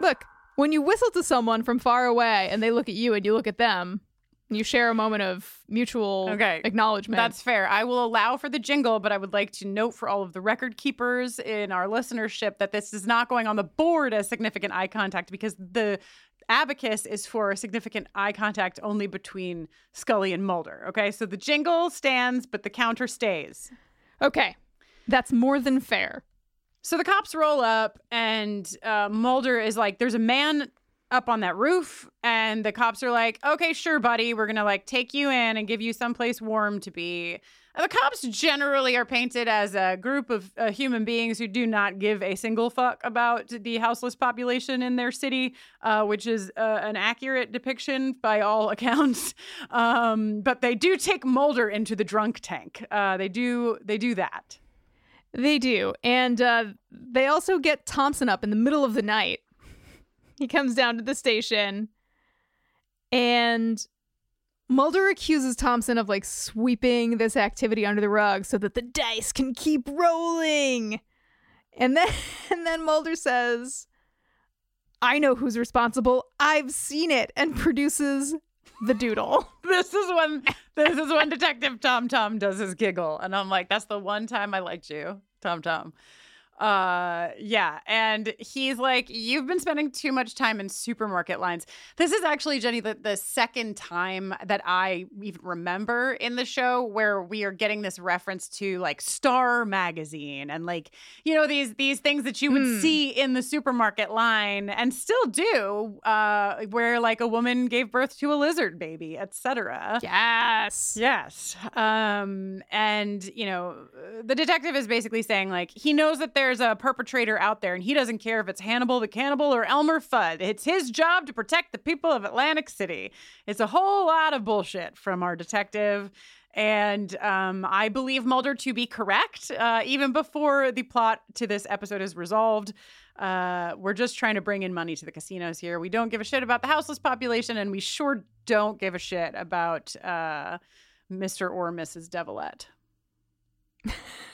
Look, when you whistle to someone from far away and they look at you and you look at them, you share a moment of mutual Okay, acknowledgement. That's fair. I will allow for the jingle, but I would like to note for all of the record keepers in our listenership that this is not going on the board as significant eye contact because the abacus is for significant eye contact only between Scully and Mulder. Okay, so the jingle stands, but the counter stays. okay. That's more than fair. So the cops roll up, and uh, Mulder is like, "There's a man up on that roof," and the cops are like, "Okay, sure, buddy, we're gonna like take you in and give you someplace warm to be." The cops generally are painted as a group of uh, human beings who do not give a single fuck about the houseless population in their city, uh, which is uh, an accurate depiction by all [LAUGHS] accounts. Um, but they do take Mulder into the drunk tank. Uh, they do. They do that. They do. And uh, they also get Thompson up in the middle of the night. [LAUGHS] He comes down to the station and Mulder accuses Thompson of like sweeping this activity under the rug so that the dice can keep rolling. And then [LAUGHS] and then Mulder says, I know who's responsible. I've seen it and produces the doodle. [LAUGHS] this is when this is when Detective Tom Tom does his giggle, and I'm like, that's the one time I liked you, Tom Tom. Uh, yeah, and he's like, you've been spending too much time in supermarket lines. This is actually Jenny the, the second time that I even remember in the show where we are getting this reference to like Star magazine and like you know these these things that you would Hmm. see in the supermarket line and still do, uh, where like a woman gave birth to a lizard baby, etc. yes. Yes. Um, and, you know, the detective is basically saying, like, he knows that there's a perpetrator out there and he doesn't care if it's Hannibal the Cannibal or Elmer Fudd. It's his job to protect the people of Atlantic City. It's a whole lot of bullshit from our detective. And um, I believe Mulder to be correct, uh, even before the plot to this episode is resolved. Uh, we're just trying to bring in money to the casinos here. We don't give a shit about the houseless population, and we sure don't give a shit about uh, Mr. or Mrs. Devilette. [LAUGHS]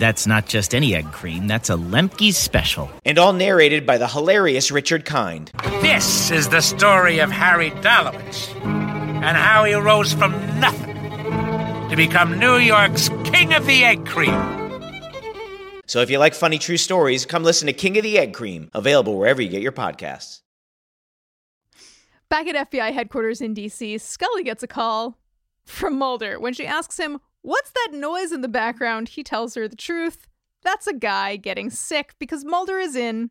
That's not just any egg cream, that's a Lemke's special. and all narrated by the hilarious Richard Kind. This is the story of Harry Dalowitz and how he rose from nothing to become New York's King of the Egg Cream. So if you like funny true stories, come listen to King of the Egg Cream, available wherever you get your podcasts. Back at FBI headquarters in DC, Scully gets a call from Mulder. When she asks him, What's that noise in the background? He tells her the truth. That's a guy getting sick because Mulder is in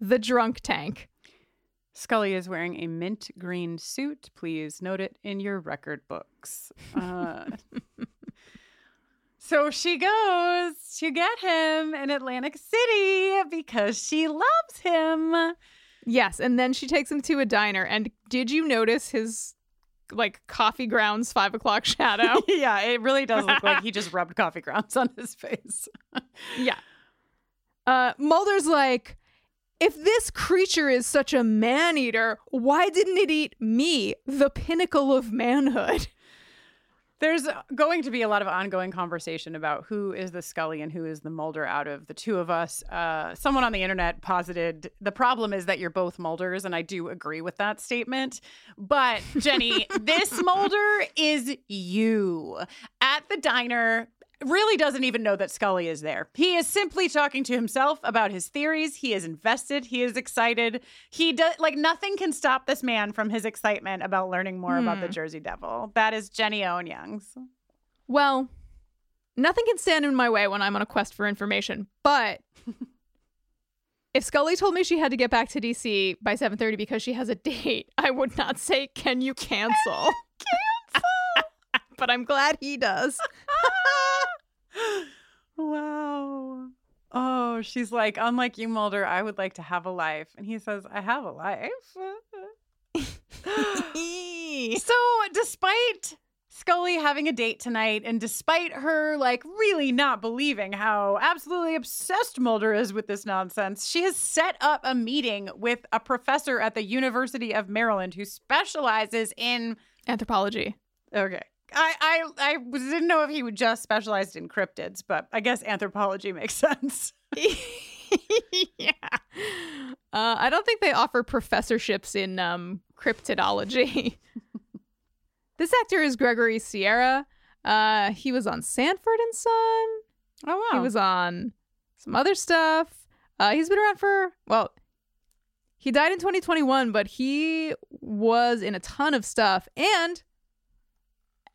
the drunk tank. Scully is wearing a mint green suit. Please note it in your record books. Uh, [LAUGHS] so she goes to get him in Atlantic City because she loves him. Yes, and then she takes him to a diner. And did you notice his like coffee grounds five o'clock [LAUGHS] shadow? [LAUGHS] yeah, it really does look like [LAUGHS] he just rubbed coffee grounds on his face. yeah. Uh, Mulder's like, if this creature is such a man eater, why didn't it eat me, the pinnacle of manhood? There's going to be a lot of ongoing conversation about who is the Scully and who is the Mulder out of the two of us. Uh, someone on the internet posited the problem is that you're both Mulders, and I do agree with that statement. But Jenny, [LAUGHS] this Mulder is you at the diner. Really doesn't even know that Scully is there. He is simply talking to himself about his theories. He is invested. He is excited. He does like nothing can stop this man from his excitement about learning more about the Hmm. Jersey Devil. That is Jenny Owen Youngs. Well, nothing can stand in my way when I'm on a quest for information, but [LAUGHS] if Scully told me she had to get back to DC by 7:30 because she has a date, I would not say, "Can you cancel?" [LAUGHS] cancel. [LAUGHS] but I'm glad he does wow. Oh, she's like, unlike you, Mulder, I would like to have a life. And he says, I have a life. [LAUGHS] so, despite Scully having a date tonight, and despite her like really not believing how absolutely obsessed Mulder is with this nonsense, she has set up a meeting with a professor at the University of Maryland who specializes in anthropology. Okay. I, I I didn't know if he would just specialized in cryptids, but I guess anthropology [LAUGHS] makes sense. [LAUGHS] yeah. Uh, I don't think they offer professorships in um, cryptidology. [LAUGHS] this actor is Gregory Sierra. Uh, he was on Sanford and Son. Oh wow. He was on some other stuff. Uh, he's been around for well. He died in 2021, but he was in a ton of stuff. And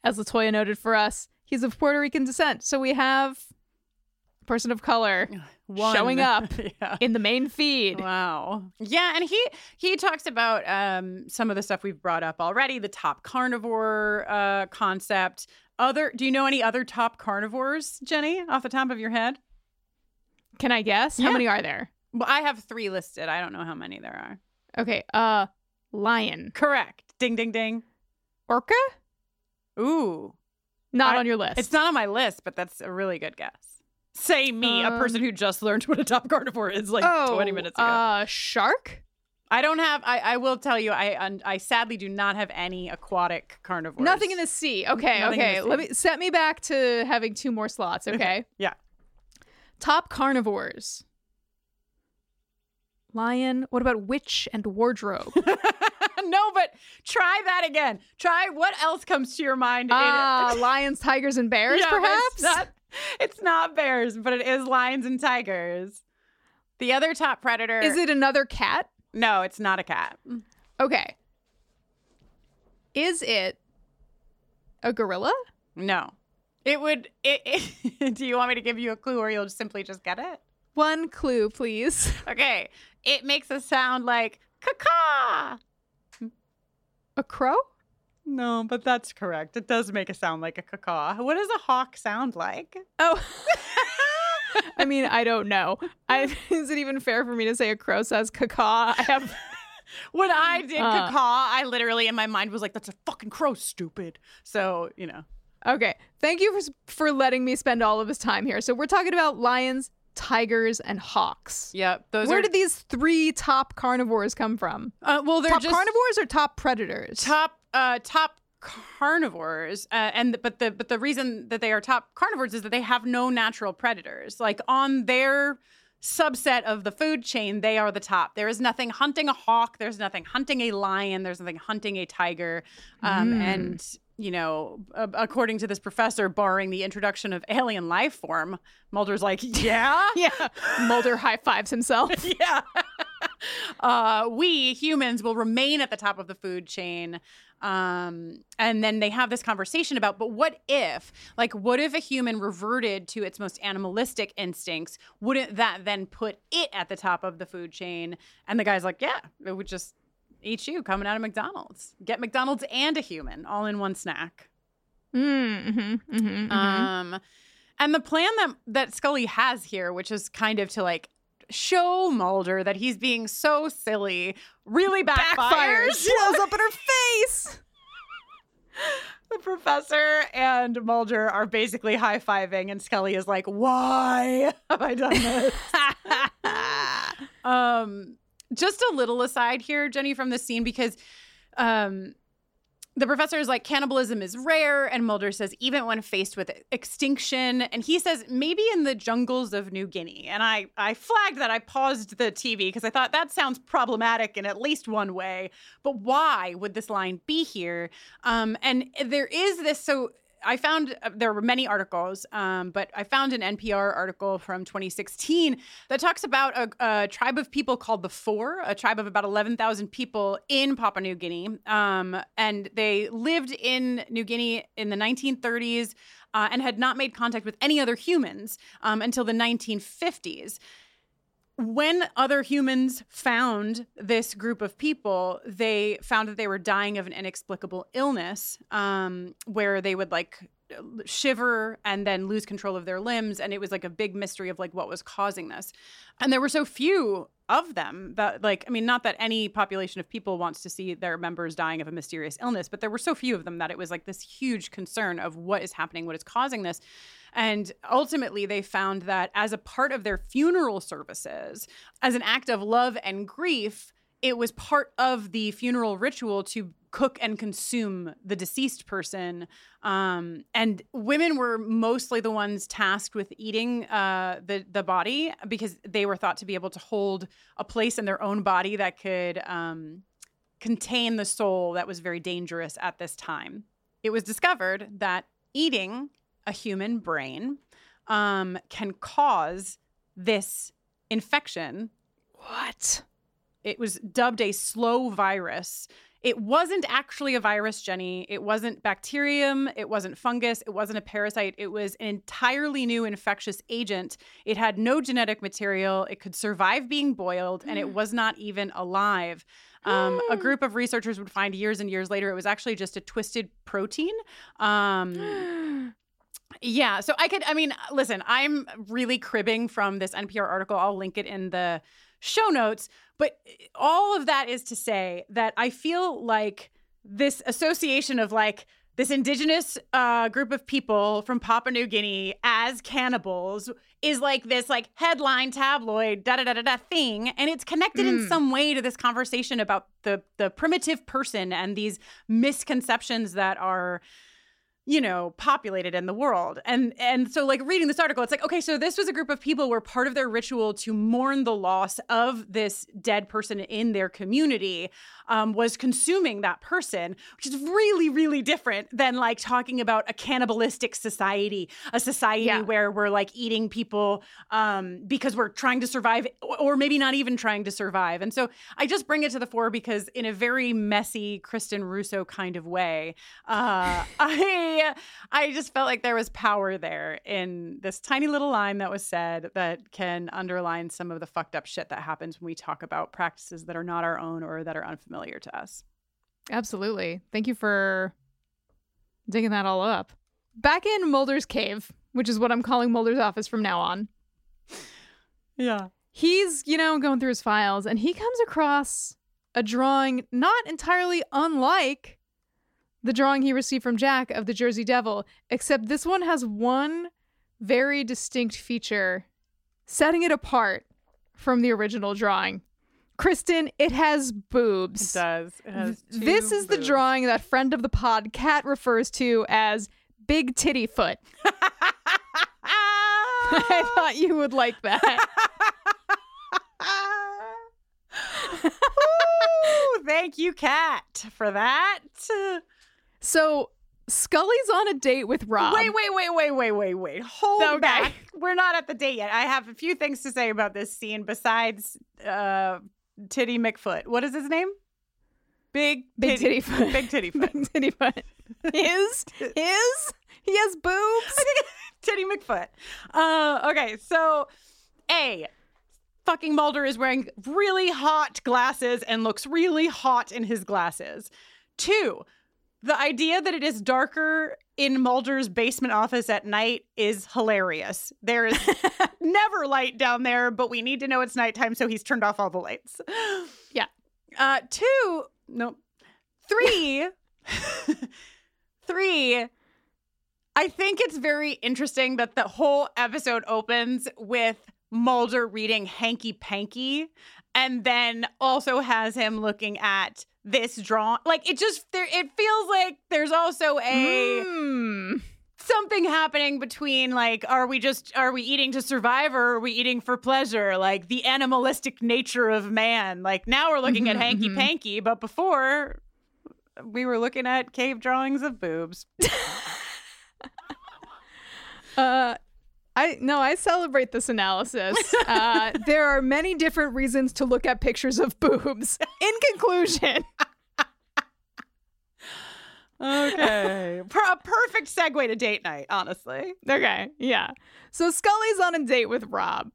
as LaToya noted for us, he's of Puerto Rican descent. So we have a person of color [SIGHS] One. showing [LAUGHS] up Yeah. in the main feed. Wow. Yeah, and he he talks about um some of the stuff we've brought up already, the top carnivore uh concept. Other do you know any other top carnivores, Jenny, off the top of your head? Can I guess? Yeah. How many are there? Well, I have 3 listed. I don't know how many there are. Okay. Uh lion. Correct. Ding ding ding. Orca? Ooh. Not I- on your list. It's not on my list, but that's a really good guess. Say me, a person Um, who just learned what a top carnivore is like oh, 20 minutes ago. Uh shark? I don't have. I, I will tell you. I I sadly do not have any aquatic carnivores. Nothing in the sea. Okay, Nothing okay. the Let me set me back to having two more slots, okay? [LAUGHS] Yeah. Top carnivores. Lion. What about witch and wardrobe? [LAUGHS] [LAUGHS] no, but try that again. Try what else comes to your mind. in- Ah, [LAUGHS] lions, tigers, and bears, Yeah, perhaps? It's not, it's not bears, but it is lions and tigers. The other top predator. Is it another cat? No, it's not a cat. Okay. Is it a gorilla? No. It would. It, [LAUGHS] it, do you want me to give you a clue, or you'll simply just get it? One clue, please. Okay. It makes a sound like caca. A crow? No, but that's correct. It does make a sound like a caca. What does a hawk sound like? Oh. [LAUGHS] I mean, I don't know. I, [LAUGHS] is it even fair for me to say a crow says caca? I have. [LAUGHS] When I did Uh. I literally in my mind was like, "That's a fucking crow, stupid." So you know, Okay. Thank you for for letting me spend all of this time here. So we're talking about lions, tigers, and hawks. Yep. Those Where are did these three top carnivores come from? uh, well, they're top just carnivores or top predators? top uh top carnivores uh, and but the but the reason that they are top carnivores is that they have no natural predators like on their subset of the food chain they are the top there is nothing hunting a hawk there's nothing hunting a lion there's nothing hunting a tiger um, Mm. and you know according to this professor barring the introduction of alien life form mulder's like [LAUGHS] yeah [LAUGHS] yeah. Mulder high fives himself. [LAUGHS] yeah. uh, we humans will remain at the top of the food chain. Um, and then they have this conversation about, but what if, like, what if a human reverted to its most animalistic instincts? Wouldn't that then put it at the top of the food chain? And the guy's like, yeah, it would just eat you coming out of McDonald's. Get McDonald's and a human all in one snack. Mm-hmm, mm-hmm, mm-hmm. Um, and the plan that that Scully has here, which is kind of to like show Mulder that he's being so silly, really backfires. Backfires. Blows up in her face. [LAUGHS] the professor and Mulder are basically high fiving, and Scully is like, "Why have I done this?" [LAUGHS] um, just a little aside here, Jenny, from the scene because um, the professor is like, cannibalism is rare, and Mulder says, even when faced with extinction, and he says maybe in the jungles of New Guinea. And I I flagged that I paused the TV because I thought that sounds problematic in at least one way. But why would this line be here? Um, and there is this so. I found uh, there were many articles, um, but I found an NPR article from 2016 that talks about a, a tribe of people called the Fore, a tribe of about 11,000 people in Papua New Guinea. Um, and they lived in New Guinea in the 1930s uh, and had not made contact with any other humans um, until the 1950s when other humans found this group of people, they found that they were dying of an inexplicable illness, um, where they would like shiver and then lose control of their limbs and it was like a big mystery of like what was causing this. And there were so few of them that like i mean not that any population of people wants to see their members dying of a mysterious illness but there were so few of them that it was like this huge concern of what is happening what is causing this. And ultimately they found that as a part of their funeral services as an act of love and grief it was part of the funeral ritual to cook and consume the deceased person. Um, and women were mostly the ones tasked with eating uh, the the body because they were thought to be able to hold a place in their own body that could um, contain the soul that was very dangerous at this time. It was discovered that eating a human brain um, can cause this infection. What? It was dubbed a slow virus. It wasn't actually a virus, Jenny. It wasn't bacterium. It wasn't fungus. It wasn't a parasite. It was an entirely new infectious agent. It had no genetic material. It could survive being boiled, and it was not even alive. Um, a group of researchers would find years and years later it was actually just a twisted protein. Um, [GASPS] yeah, so I could, I mean, listen, I'm really cribbing from this NPR article. I'll link it in the show notes. But all of that is to say that I feel like this association of like this indigenous uh, group of people from Papua New Guinea as cannibals is like this like headline tabloid da da da da da thing, and it's connected mm. in some way to this conversation about the the primitive person and these misconceptions that are you know populated in the world and and so like reading this article it's like okay so this was a group of people where part of their ritual to mourn the loss of this dead person in their community um, was consuming that person which is really really different than like talking about a cannibalistic society a society yeah. where we're like eating people um, because we're trying to survive or maybe not even trying to survive and so i just bring it to the fore because in a very messy kristin russo kind of way uh, [LAUGHS] i I just felt like there was power there in this tiny little line that was said that can underline some of the fucked up shit that happens when we talk about practices that are not our own or that are unfamiliar to us. Absolutely. Thank you for digging that all up. Back in Mulder's cave, which is what I'm calling Mulder's office from now on. Yeah. He's, you know, going through his files and he comes across a drawing not entirely unlike the drawing he received from Jack of the Jersey Devil, except this one has one very distinct feature setting it apart from the original drawing. Kristin, it has boobs. It does. It has this is boobs. the drawing that friend of the pod, Cat, refers to as Big Titty Foot. [LAUGHS] I thought you would like that. Ooh, thank you, Cat, for that. So Scully's on a date with Rob. Wait, wait, wait, wait, wait, wait, wait. Hold okay. back. We're not at the date yet. I have a few things to say about this scene besides uh, Titty McFoot. What is his name? Big Big Titty, titty Foot. Big Titty [LAUGHS] Foot. Big Titty Foot. His? His? He has boobs? [LAUGHS] titty McFoot. Uh, okay, so A, fucking Mulder is wearing really hot glasses and looks really hot in his glasses. Two, the idea that it is darker in Mulder's basement office at night is hilarious. There is [LAUGHS] never light down there, but we need to know it's nighttime, so he's turned off all the lights. Yeah. Uh, two, no, three, [LAUGHS] three. I think it's very interesting that the whole episode opens with Mulder reading Hanky Panky and then also has him looking at this drawn like it just there it feels like there's also a mm. something happening between like are we just are we eating to survive or are we eating for pleasure like the animalistic nature of man like now we're looking at hanky Mm-hmm. panky but before we were looking at cave drawings of boobs [LAUGHS] uh I no, I celebrate this analysis. Uh, [LAUGHS] there are many different reasons to look at pictures of boobs. [LAUGHS] In conclusion, okay [LAUGHS] per- a perfect segue to date night honestly okay, yeah. So Scully's on a date with Rob.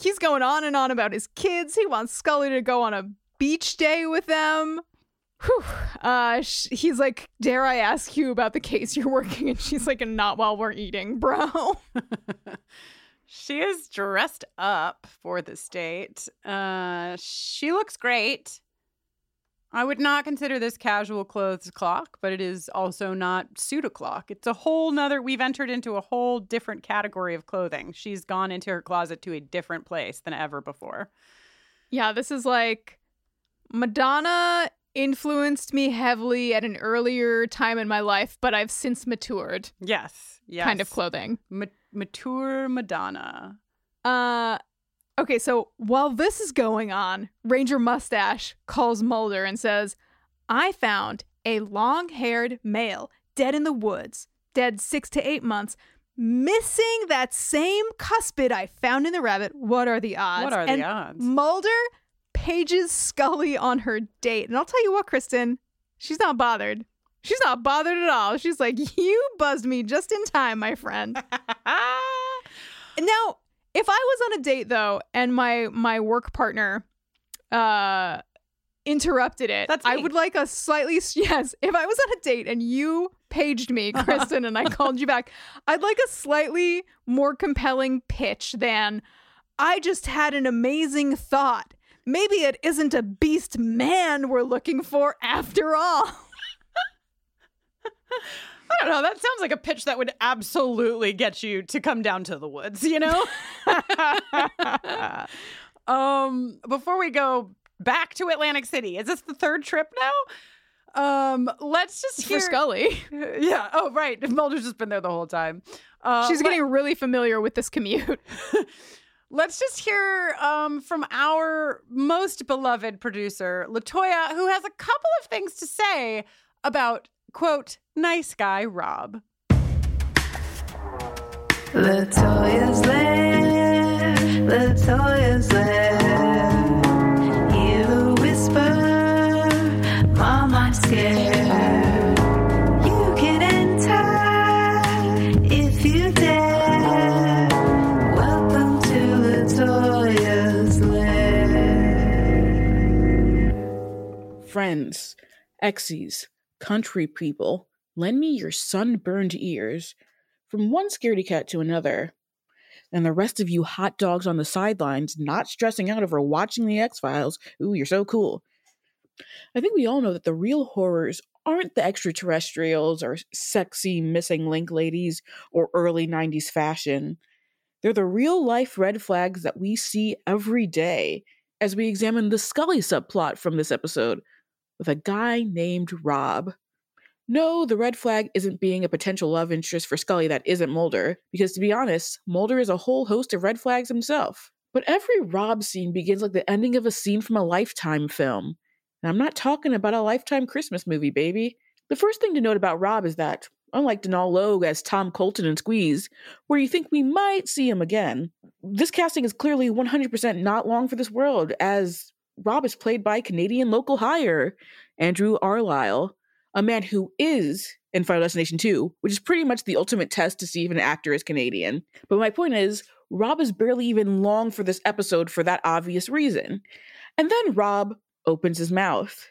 He's going on and on about his kids. He wants Scully to go on a beach day with them. Whew. Uh, sh- he's like, "Dare I ask you about the case you're working?" And she's like, "Not while we're eating, bro." [LAUGHS] She is dressed up for this date. Uh, she looks great. I would not consider this casual clothes clock, but it is also not suit o'clock. It's a whole nother, we've entered into a whole different category of clothing. She's gone into her closet to a different place than ever before. Yeah, this is like Madonna influenced me heavily at an earlier time in my life, but I've since matured. Yes, yes. Kind of clothing. Ma- mature Madonna. Uh okay, so while this is going on, Ranger Mustache calls Mulder and says, "I found a long-haired male dead in the woods, dead 6 to 8 months." Missing that same cuspid I found in the rabbit. What are the odds? What are the and odds? Mulder pages Scully on her date. And I'll tell you what, Kristin, she's not bothered. She's not bothered at all. She's like, [LAUGHS] You buzzed me just in time, my friend. [LAUGHS] now, if I was on a date though, and my my work partner uh interrupted it, That's I would like a slightly [LAUGHS] yes. If I was on a date and you paged me, Kristen, and I called you back, I'd like a slightly more compelling pitch than I just had an amazing thought. Maybe it isn't a beast man we're looking for after all. [LAUGHS] I don't know. That sounds like a pitch that would absolutely get you to come down to the woods, you know? [LAUGHS] um, before we go back to Atlantic City, is this the third trip now? Um, let's just For hear Scully. [LAUGHS] Yeah. Oh, right. Mulder's just been there the whole time. Uh, She's let- getting really familiar with this commute. Let's just hear um, from our most beloved producer, LaToya, who has a couple of things to say about, quote, nice guy Rob. LaToya's lair, LaToya's lair. Friends, exes, country people, lend me your sunburned ears from one scaredy cat to another. And the rest of you hot dogs on the sidelines not stressing out over watching the X Files. Ooh, you're so cool. I think we all know that the real horrors aren't the extraterrestrials or sexy missing link ladies or early 90s fashion. They're the real life red flags that we see every day as we examine the Scully subplot from this episode with a guy named Rob. No, the red flag isn't being a potential love interest for Scully that isn't Mulder, because to be honest, Mulder is a whole host of red flags himself. But every Rob scene begins like the ending of a scene from a Lifetime film. And I'm not talking about a Lifetime Christmas movie, baby. The first thing to note about Rob is that, unlike Donal Logue as Tom Colton and Squeeze, where you think we might see him again, this casting is clearly 100% not long for this world, as Rob is played by Canadian local hire, Andrew Airlie, a man who is in Final Destination 2, which is pretty much the ultimate test to see if an actor is Canadian. But my point is, Rob is barely even long for this episode for that obvious reason. And then Rob opens his mouth.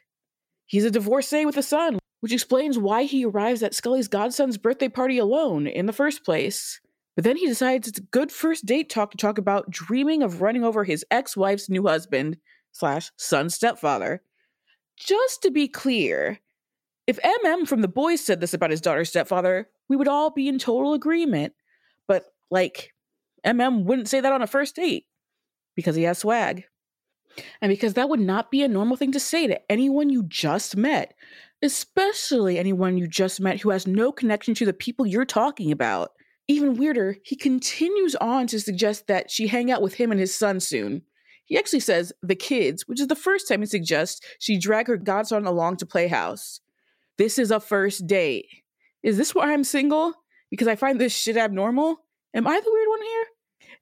He's a divorcee with a son, which explains why he arrives at Scully's godson's birthday party alone in the first place. But then he decides it's a good first date talk to talk about dreaming of running over his ex-wife's new husband slash son stepfather. Just to be clear, if MM from the boys said this about his daughter's stepfather, we would all be in total agreement. But like, MM wouldn't say that on a first date because he has swag. And because that would not be a normal thing to say to anyone you just met, especially anyone you just met who has no connection to the people you're talking about. Even weirder, he continues on to suggest that she hang out with him and his son soon. He actually says the kids, which is the first time he suggests she drag her godson along to Playhouse. This is a first date. Is this why I'm single? Because I find this shit abnormal? Am I the weird one here?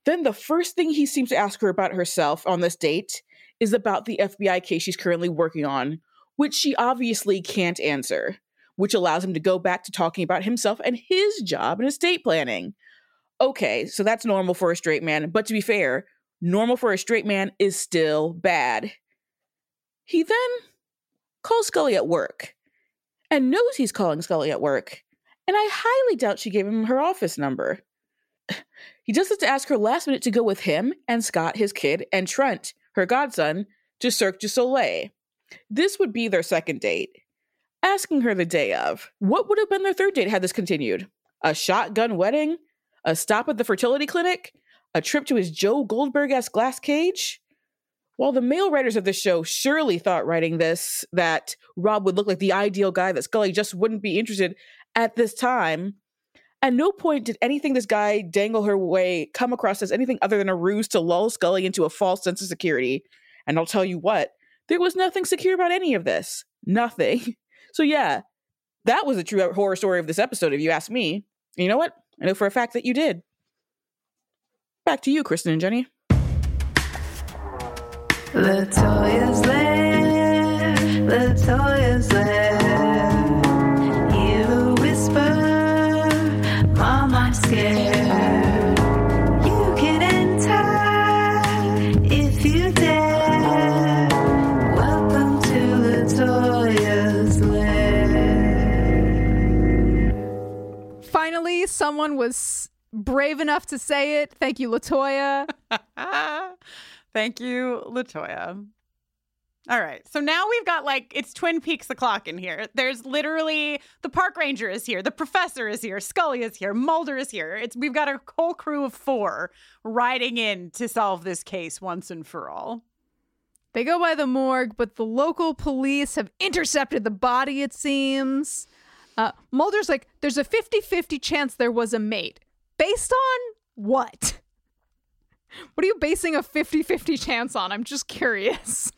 Then the first thing he seems to ask her about herself on this date is about the FBI case she's currently working on, which she obviously can't answer, which allows him to go back to talking about himself and his job in estate planning. Okay, so that's normal for a straight man, but to be fair, normal for a straight man is still bad. He then calls Scully at work and knows he's calling Scully at work. And I highly doubt she gave him her office number. He just has to ask her last minute to go with him and Scott, his kid, and Trent, her godson, to Cirque du Soleil. This would be their second date. Asking her the day of, what would have been their third date had this continued? A shotgun wedding? A stop at the fertility clinic? A trip to his Joe Goldberg esque glass cage? While the male writers of the show surely thought writing this that Rob would look like the ideal guy that Scully just wouldn't be interested at this time, at no point did anything this guy dangle her way come across as anything other than a ruse to lull Scully into a false sense of security. And I'll tell you what, there was nothing secure about any of this. Nothing. [LAUGHS] So, yeah, that was a true horror story of this episode, if you ask me. You know what? I know for a fact that you did. Back to you, Kristin and Jenny. LaToya's lair, LaToya's lair. Hear the whisper, Mom, I'm scared. You can enter if you dare. Welcome to LaToya's lair. Finally, someone was brave enough to say it. Thank you, LaToya. [LAUGHS] Thank you, LaToya. All right. So now we've got like it's Twin Peaks the clock in here. There's literally the park ranger is here, the professor is here, Scully is here, Mulder is here. It's we've got a whole crew of 4 riding in to solve this case once and for all. They go by the morgue, but the local police have intercepted the body, it seems. Uh, Mulder's like, there's a 50 50 chance there was a mate. Based on what? [LAUGHS] What are you basing a 50 50 chance on? I'm just curious.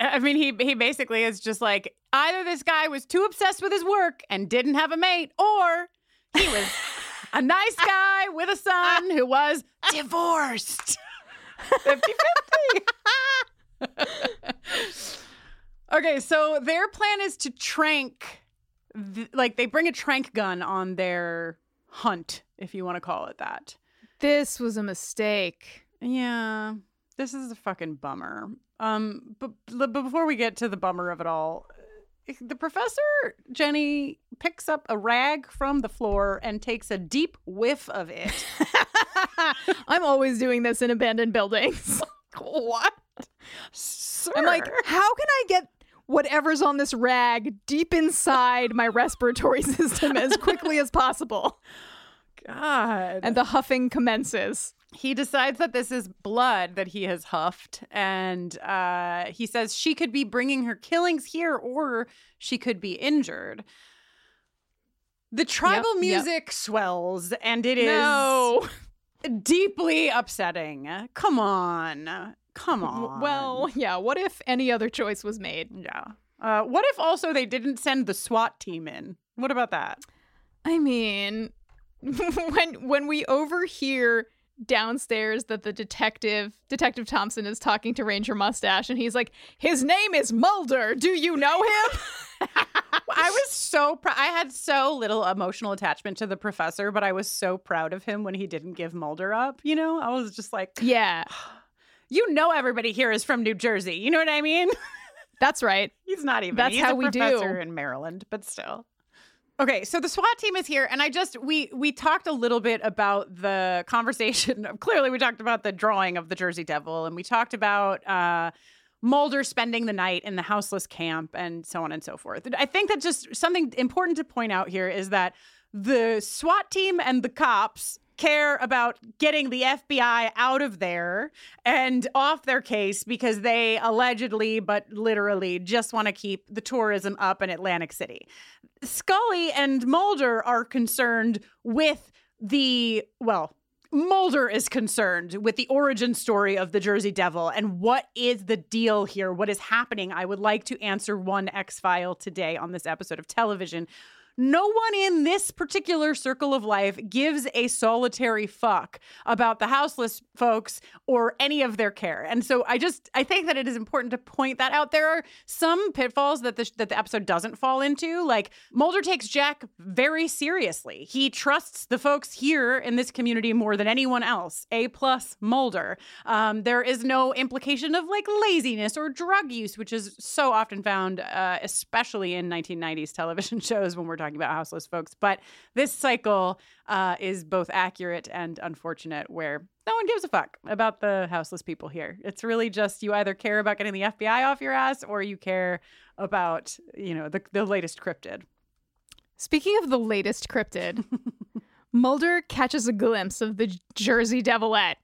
I mean, he he basically is just like either this guy was too obsessed with his work and didn't have a mate, or he was [LAUGHS] a nice guy with a son who was divorced. [LAUGHS] 50 50. okay, so their plan is to trank, th- like, they bring a trank gun on their hunt, if you want to call it that. This was a mistake. Yeah, this is a fucking bummer. Um, but, but before we get to the bummer of it all, the professor Jenny picks up a rag from the floor and takes a deep whiff of it. [LAUGHS] I'm always doing this in abandoned buildings. [LAUGHS] what? Sir. I'm like, how can I get whatever's on this rag deep inside my respiratory [LAUGHS] system as quickly as possible? God. And the huffing commences. He decides that this is blood that he has huffed, and uh, he says she could be bringing her killings here, or she could be injured. The tribal Yep, yep. music swells, and it is No. deeply upsetting. Come on, come on. Well, yeah, what if any other choice was made? yeah. Uh, what if also they didn't send the SWAT team in? What about that? I mean, [LAUGHS] when when we overhear downstairs that the detective detective Thompson is talking to Ranger Mustache and he's like his name is Mulder do you know him [LAUGHS] I was so proud. I had so little emotional attachment to the professor, but I was so proud of him when he didn't give Mulder up. You know, I was just like, yeah [SIGHS] you know, everybody here is from New Jersey. You know what I mean? [LAUGHS] that's right He's not even. That's He's how a we do. professor in Maryland, but still. Okay, so the SWAT team is here, and I just we we talked a little bit about the conversation. [LAUGHS] Clearly, we talked about the drawing of the Jersey Devil, and we talked about uh, Mulder spending the night in the houseless camp, and so on and so forth. I think that just something important to point out here is that the SWAT team and the cops care about getting the FBI out of there and off their case because they allegedly, but literally, just want to keep the tourism up in Atlantic City. Scully and Mulder are concerned with the, well, Mulder is concerned with the origin story of the Jersey Devil and what is the deal here? What is happening? I would like to answer one X file today on this episode of television. No one in this particular circle of life gives a solitary fuck about the houseless folks or any of their care. And so I just I think that it is important to point that out. There are some pitfalls that the that the episode doesn't fall into. Like Mulder takes Jack very seriously. He trusts the folks here in this community more than anyone else. A plus Mulder. Um, there is no implication of like laziness or drug use, which is so often found, uh, especially in 1990s television [LAUGHS] shows when we're talking about houseless folks. But this cycle uh, is both accurate and unfortunate, where no one gives a fuck about the houseless people here. It's really just you either care about getting the FBI off your ass or you care about, you know, the, the latest cryptid. Speaking of the latest cryptid, [LAUGHS] Mulder catches a glimpse of the Jersey Devilette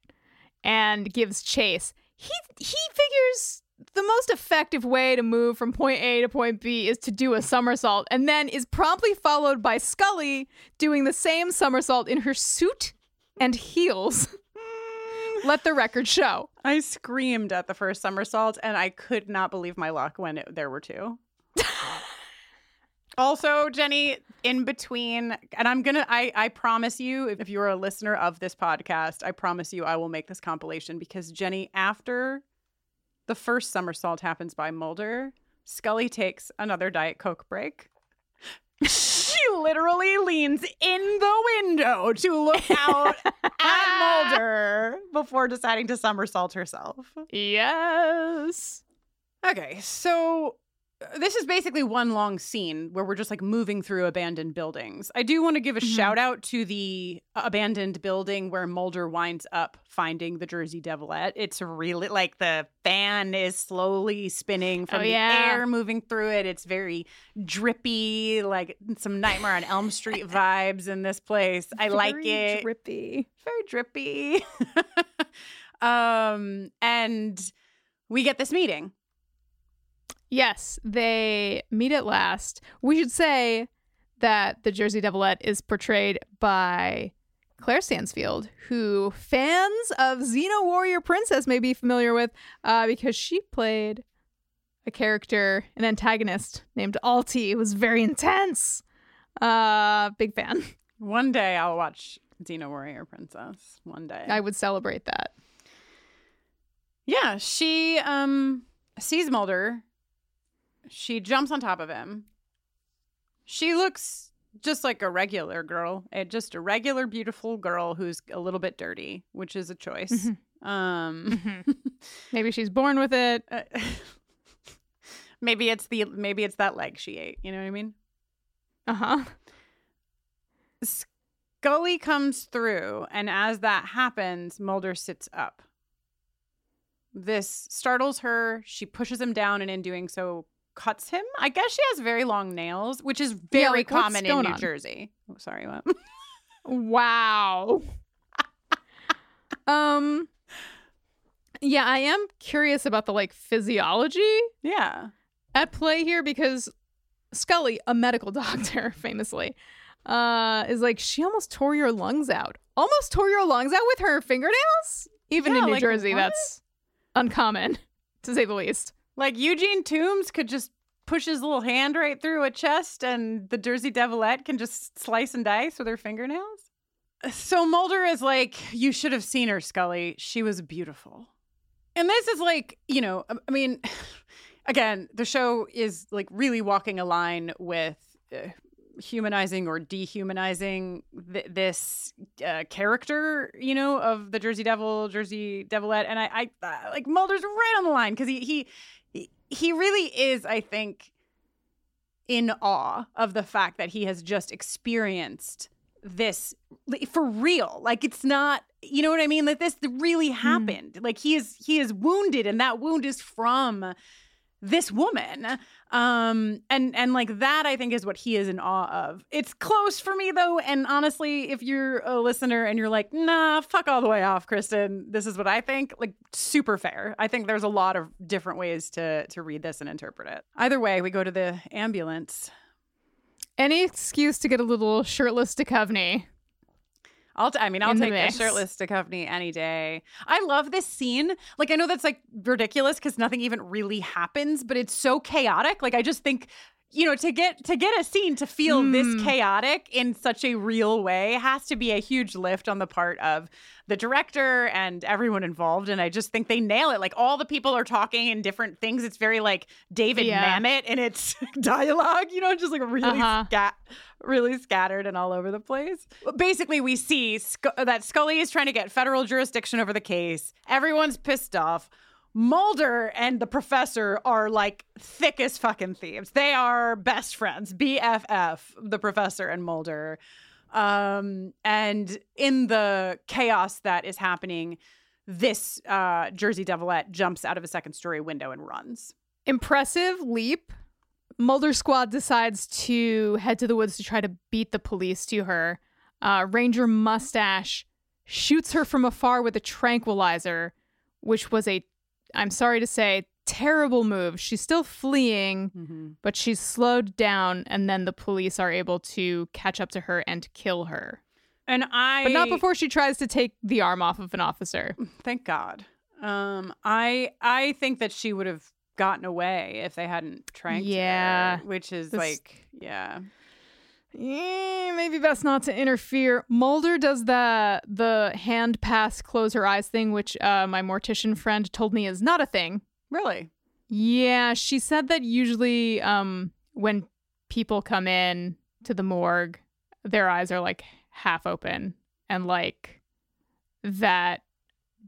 and gives chase. He he figures the most effective way to move from point A to point B is to do a somersault, and then is promptly followed by Scully doing the same somersault in her suit and heels. [LAUGHS] Let the record show. I screamed at the first somersault and I could not believe my luck when it, there were two. [LAUGHS] also, Jenny, in between, and I'm gonna, I, I promise you, if you're a listener of this podcast, I promise you I will make this compilation because Jenny, after the first somersault happens by Mulder, Scully takes another Diet Coke break. [LAUGHS] she literally leans in the window to look out [LAUGHS] at Mulder before deciding to somersault herself. Yes. Okay, so this is basically one long scene where we're just like moving through abandoned buildings. I do want to give a Mhm. shout out to the abandoned building where Mulder winds up finding the Jersey Devilette. It's really like the fan is slowly spinning from Oh, the yeah. air moving through it. It's very drippy, like some Nightmare on Elm Street [LAUGHS] vibes in this place. I like it Drippy. very drippy. [LAUGHS] um, and we get this meeting. Yes, they meet at last. We should say that the Jersey Devilette is portrayed by Claire Stansfield, who fans of Xena Warrior Princess may be familiar with uh, because she played a character, an antagonist named Alti. It was very intense. Uh, big fan. [LAUGHS] One day I'll watch Xena Warrior Princess. One day. I would celebrate that. yeah, she um sees Mulder. She jumps on top of him. She looks just like a regular girl, eh, just a regular beautiful girl who's a little bit dirty, which is a choice. Um [LAUGHS] Maybe she's born with it. Uh, [LAUGHS] maybe it's the maybe it's that leg she ate. You know what I mean? Uh huh. Scully comes through, and as that happens, Mulder sits up. This startles her. She pushes him down, and in doing so, cuts him. I guess she has very long nails, which is very like, common in New on? Jersey. Oh, sorry, what? Wow. [LAUGHS] um Yeah, I am curious about the like physiology yeah. at play here because Scully, a medical [LAUGHS] doctor famously, uh is like she almost tore your lungs out. Almost tore your lungs out with her fingernails? Even Yeah, in New like, Jersey, what? that's uncommon [LAUGHS] to say the least. Like Eugene Tooms could just push his little hand right through a chest, and the Jersey Devilette can just slice and dice with her fingernails. So Mulder is like, You should have seen her, Scully. She was beautiful. And this is like, you know, I- mean, [SIGHS] again, the show is like really walking a line with. Uh, humanizing or dehumanizing th- this uh, character, you know, of the Jersey Devil, Jersey Devilette, and I, I uh, like Mulder's right on the line because he he he- really is, I think, in awe of the fact that he has just experienced this for real. Like it's not, you know what I mean? Like this really hmm. happened. Like he is he is wounded, and that wound is from this woman um and and like that i think is what he is in awe of. It's close for me though and honestly if you're a listener and you're like nah fuck all the way off kristin this is what i think like super fair. I think there's a lot of different ways to to read this and interpret it. Either way we go to the ambulance. Any excuse to get a little shirtless to Duchovny. I'll t- I mean, I'll take a shirtless Duchovny any day. I love this scene. Like, I know that's like ridiculous because nothing even really happens, but it's so chaotic. Like, I just think you know, to get to get a scene to feel this Mm. chaotic in such a real way has to be a huge lift on the part of the director and everyone involved. And I just think they nail it. Like all the people are talking in different things. It's very like David Yeah. Mamet in its [LAUGHS] dialogue, you know, just like really Uh-huh. scat really scattered and all over the place. Basically, we see Sc- that Scully is trying to get federal jurisdiction over the case. Everyone's pissed off. Mulder and the professor are like thick as fucking thieves. They are best friends, BFF, the professor and Mulder. Um, and in the chaos that is happening, this uh, Jersey Devilette jumps out of a second story window and runs. Impressive leap. Mulder squad decides to head to the woods to try to beat the police to her. Uh, Ranger Mustache shoots her from afar with a tranquilizer, which was a, I'm sorry to say, terrible move. She's still fleeing, but she's slowed down, and then the police are able to catch up to her and kill her. And I But not before she tries to take the arm off of an officer. Thank God. Um, I I think that she would have gotten away if they hadn't tranked Yeah. her, which is This- like, yeah. Eh, maybe best not to interfere. Mulder does the the hand pass, close her eyes thing, which uh, my mortician friend told me is not a thing. Really? Yeah, she said that usually um, when people come in to the morgue, their eyes are like half open, and like that,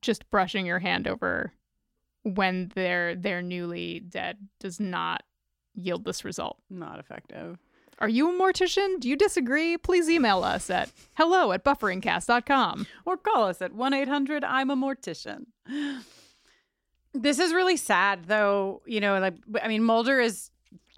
just brushing your hand over when they're they're newly dead does not yield this result. Not effective. Are you a mortician? Do you disagree? Please email us at hello at bufferingcast.com. Or call us at 1 800 I'm a mortician. [SIGHS] This is really sad, though. You know, like, I mean, Mulder is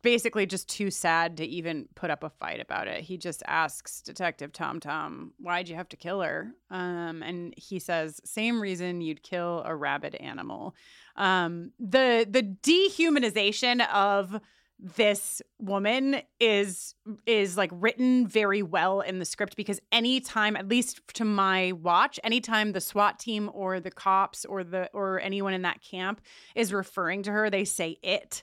basically just too sad to even put up a fight about it. He just asks Detective Tom Tom, why'd you have to kill her? Um, and he says, same reason you'd kill a rabid animal. Um, the the dehumanization of this woman is is like written very well in the script because anytime at least to my watch anytime the SWAT team or the cops or the or anyone in that camp is referring to her they say it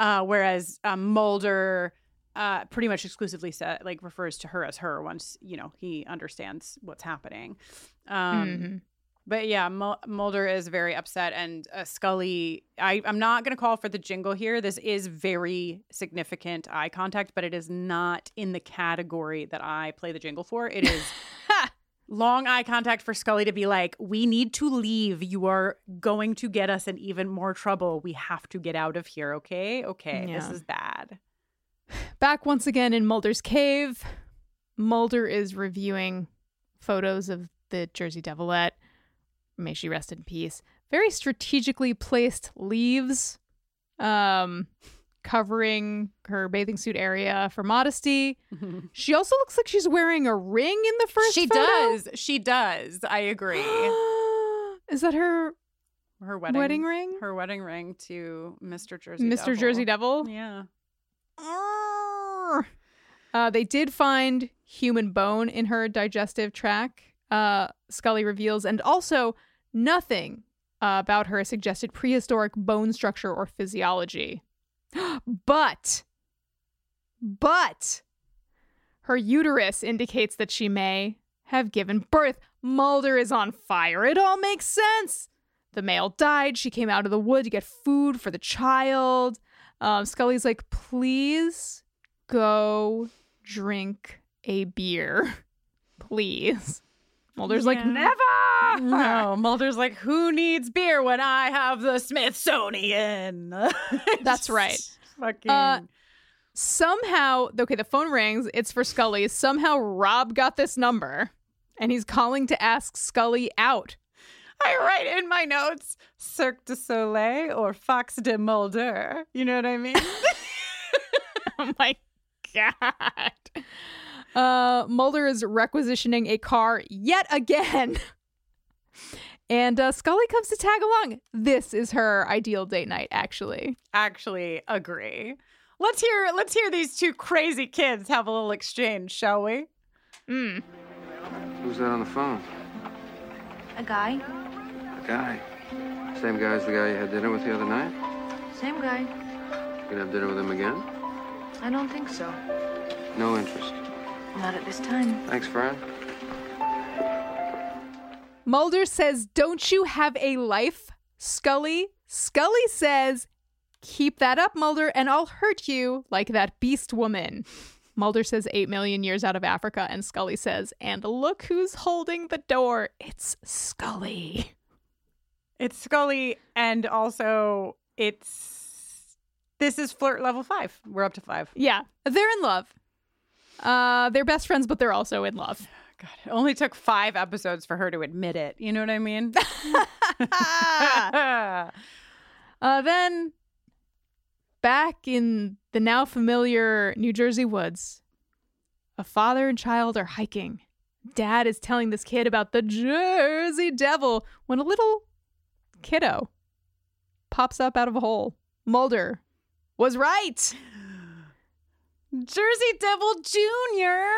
uh, whereas um, Mulder uh, pretty much exclusively sa like refers to her as her once you know he understands what's happening um, Mhm. But yeah, Mulder is very upset, and uh, Scully. I, I'm not going to call for the jingle here. This is very significant eye contact, but it is not in the category that I play the jingle for. It is [LAUGHS] long eye contact for Scully to be like, "We need to leave. You are going to get us in even more trouble. We have to get out of here. Okay, okay. This is bad." [SIGHS] Back once again in Mulder's cave, Mulder is reviewing photos of the Jersey Devilette. May she rest in peace. Very strategically placed leaves um, covering her bathing suit area for modesty. [LAUGHS] She also looks like she's wearing a ring in the first She photo. does. She does. I agree. [GASPS] Is that her Her wedding, wedding ring? Her wedding ring to Mr. Jersey. Mr. Devil. Jersey Devil? Yeah. Uh, they did find human bone in her digestive tract, uh, Scully reveals, and also nothing uh, about her suggested prehistoric bone structure or physiology. [GASPS] but, but, her uterus indicates that she may have given birth. Mulder is on fire. It all makes sense. The male died. She came out of the wood to get food for the child. Um, Scully's like, please go drink a beer. [LAUGHS] Please. Mulder's like, never. No, [LAUGHS] Mulder's like, who needs beer when I have the Smithsonian? [LAUGHS] That's right. Fucking. Uh, somehow, okay, the phone rings. It's for Scully. Somehow Rob got this number and he's calling to ask Scully out. I write in my notes Cirque du Soleil or Fox de Mulder. You know what I mean? [LAUGHS] oh my God. Uh, Mulder is requisitioning a car yet again. [LAUGHS] And uh, Scully comes to tag along. This is her ideal date night, actually. Actually, agree. Let's hear let's hear these two crazy kids have a little exchange, shall we? Mm. Who's that on the phone? A guy? A guy. Same guy as the guy you had dinner with the other night? Same guy. You gonna have dinner with him again? I don't think so. No interest. Not at this time. Thanks, Fran. Mulder says, Don't you have a life, Scully? Scully says, Keep that up, Mulder, and I'll hurt you like that beast woman. Mulder says 8 million years out of Africa, and Scully says, And look who's holding the door. It's Scully. It's Scully, and also it's. This is flirt level five. We're up to five. Yeah, they're in love. Uh, they're best friends, but they're also in love. God, it only took five episodes for her to admit it. You know what I mean? [LAUGHS] Uh, then back in the now familiar New Jersey woods, a father and child are hiking. Dad is telling this kid about the Jersey Devil when a little kiddo pops up out of a hole. Mulder was right. Jersey Devil Jr.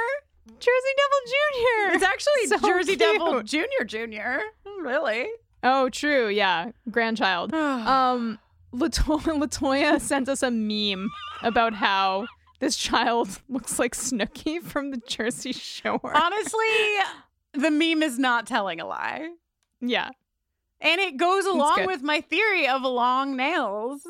Jersey Devil Jr. It's actually [LAUGHS] So Jersey cute. Devil Junior Junior. Really? Oh, true. Yeah, grandchild. [SIGHS] um, Lato- [LAUGHS] LaToya sent us a meme about how this child [LAUGHS] looks like Snooki from the Jersey Shore. Honestly, the meme is not telling a lie. yeah, And it goes along with my theory of long nails.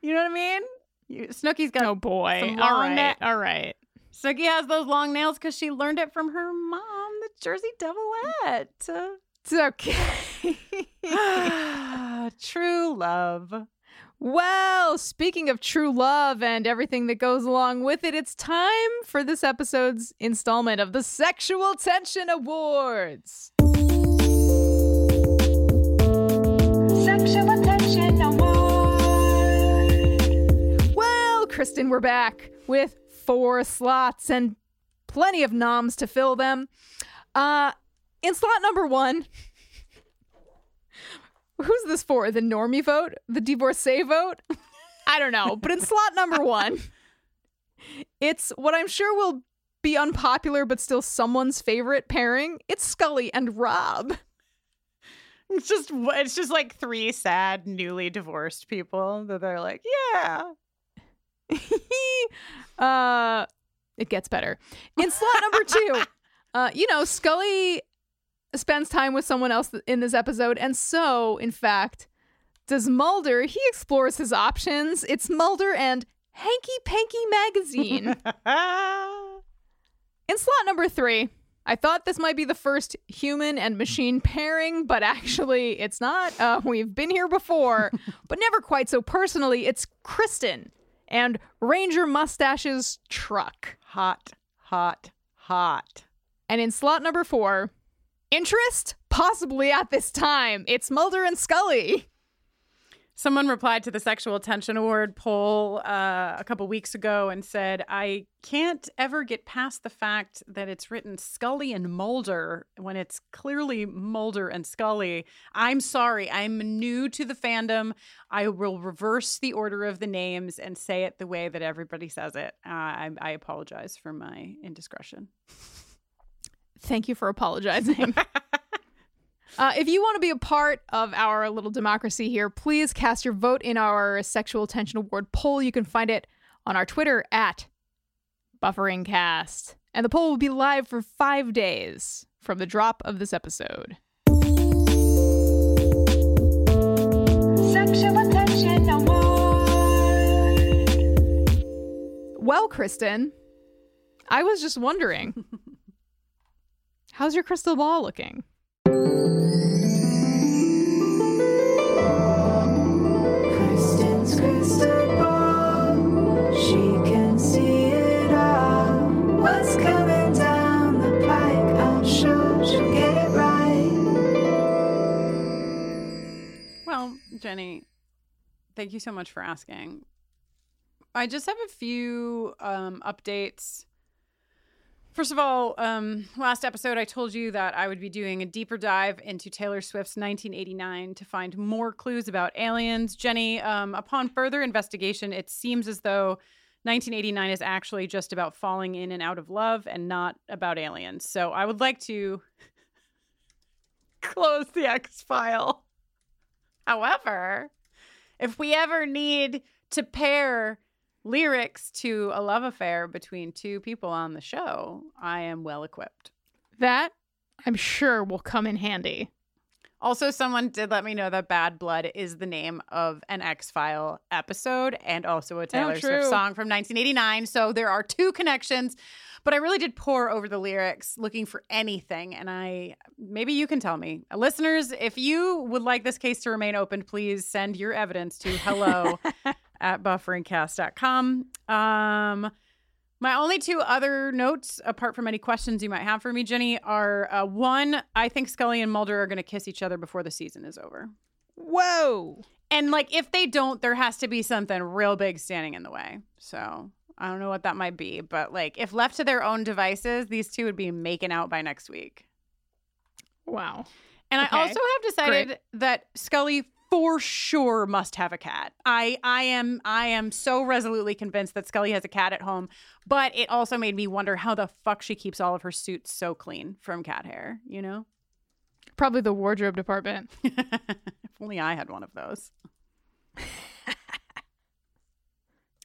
You know what I mean? You, Snooki's got Oh boy. some All right. na- All right. Snooky has those long nails because she learned it from her mom, the Jersey Devilette. It's okay. [LAUGHS] [SIGHS] True love. well, speaking of true love and everything that goes along with it, it's time for this episode's installment of the Sexual Tension Awards. Kristin, we're back with four slots and plenty of noms to fill them. Uh, in slot number one, [LAUGHS] who's this for? The normie vote? The divorcee vote? [LAUGHS] I don't know. But in slot number one, it's what I'm sure will be unpopular but still someone's favorite pairing. It's Scully and Rob. It's just it's just like three sad newly divorced people that they're like, yeah. [LAUGHS] uh it gets better. In slot number two, [LAUGHS] uh, you know, Scully spends time with someone else in this episode, and so, in fact, does Mulder. He explores his options. It's Mulder and Hanky Panky Magazine. [LAUGHS] in slot number three, I thought this might be the first human and machine pairing, but actually it's not. Uh, we've been here before, but never quite so personally. It's Kristin and Ranger Mustache's truck. Hot, hot, hot. And in slot number four, interest? Possibly at this time. It's Mulder and Scully. Someone replied to the Sexual Attention Award poll uh, a couple weeks ago and said, I can't ever get past the fact that it's written Scully and Mulder when it's clearly Mulder and Scully. I'm sorry. I'm new to the fandom. I will reverse the order of the names and say it the way that everybody says it. Uh, I, I apologize for my indiscretion. Thank you for apologizing. [LAUGHS] Uh, if you want to be a part of our little democracy here, please cast your vote in our Sexual Attention Award poll. You can find it on our Twitter at BufferingCast. And the poll will be live for five days from the drop of this episode. Sexual attention award. Well, Kristin, I was just wondering [LAUGHS] how's your crystal ball looking? Jenny, thank you so much for asking. I just have a few um, updates. First of all, um, last episode I told you that I would be doing a deeper dive into Taylor Swift's 1989 to find more clues about aliens. Jenny, um, upon further investigation, it seems as though 1989 is actually just about falling in and out of love and not about aliens. So I would like to [LAUGHS] close the X file. However, if we ever need to pair lyrics to a love affair between two people on the show, I am well equipped. That I'm sure will come in handy. Also, someone did let me know that Bad Blood is the name of an X File episode and also a Taylor Swift song from 1989. So there are two connections. But I really did pour over the lyrics looking for anything. And I, maybe you can tell me. Listeners, if you would like this case to remain open, please send your evidence to hello [LAUGHS] at bufferingcast.com. Um, my only two other notes, apart from any questions you might have for me, Jenny, are uh, one, I think Scully and Mulder are going to kiss each other before the season is over. Whoa. And like, if they don't, there has to be something real big standing in the way. So I don't know what that might be, but like, if left to their own devices, these two would be making out by next week. Wow. And Okay. I also have decided Great. that Scully for sure must have a cat. I I am I am so resolutely convinced that Scully has a cat at home, but it also made me wonder how the fuck she keeps all of her suits so clean from cat hair, you know? Probably the wardrobe department. [LAUGHS] If only I had one of those. [LAUGHS]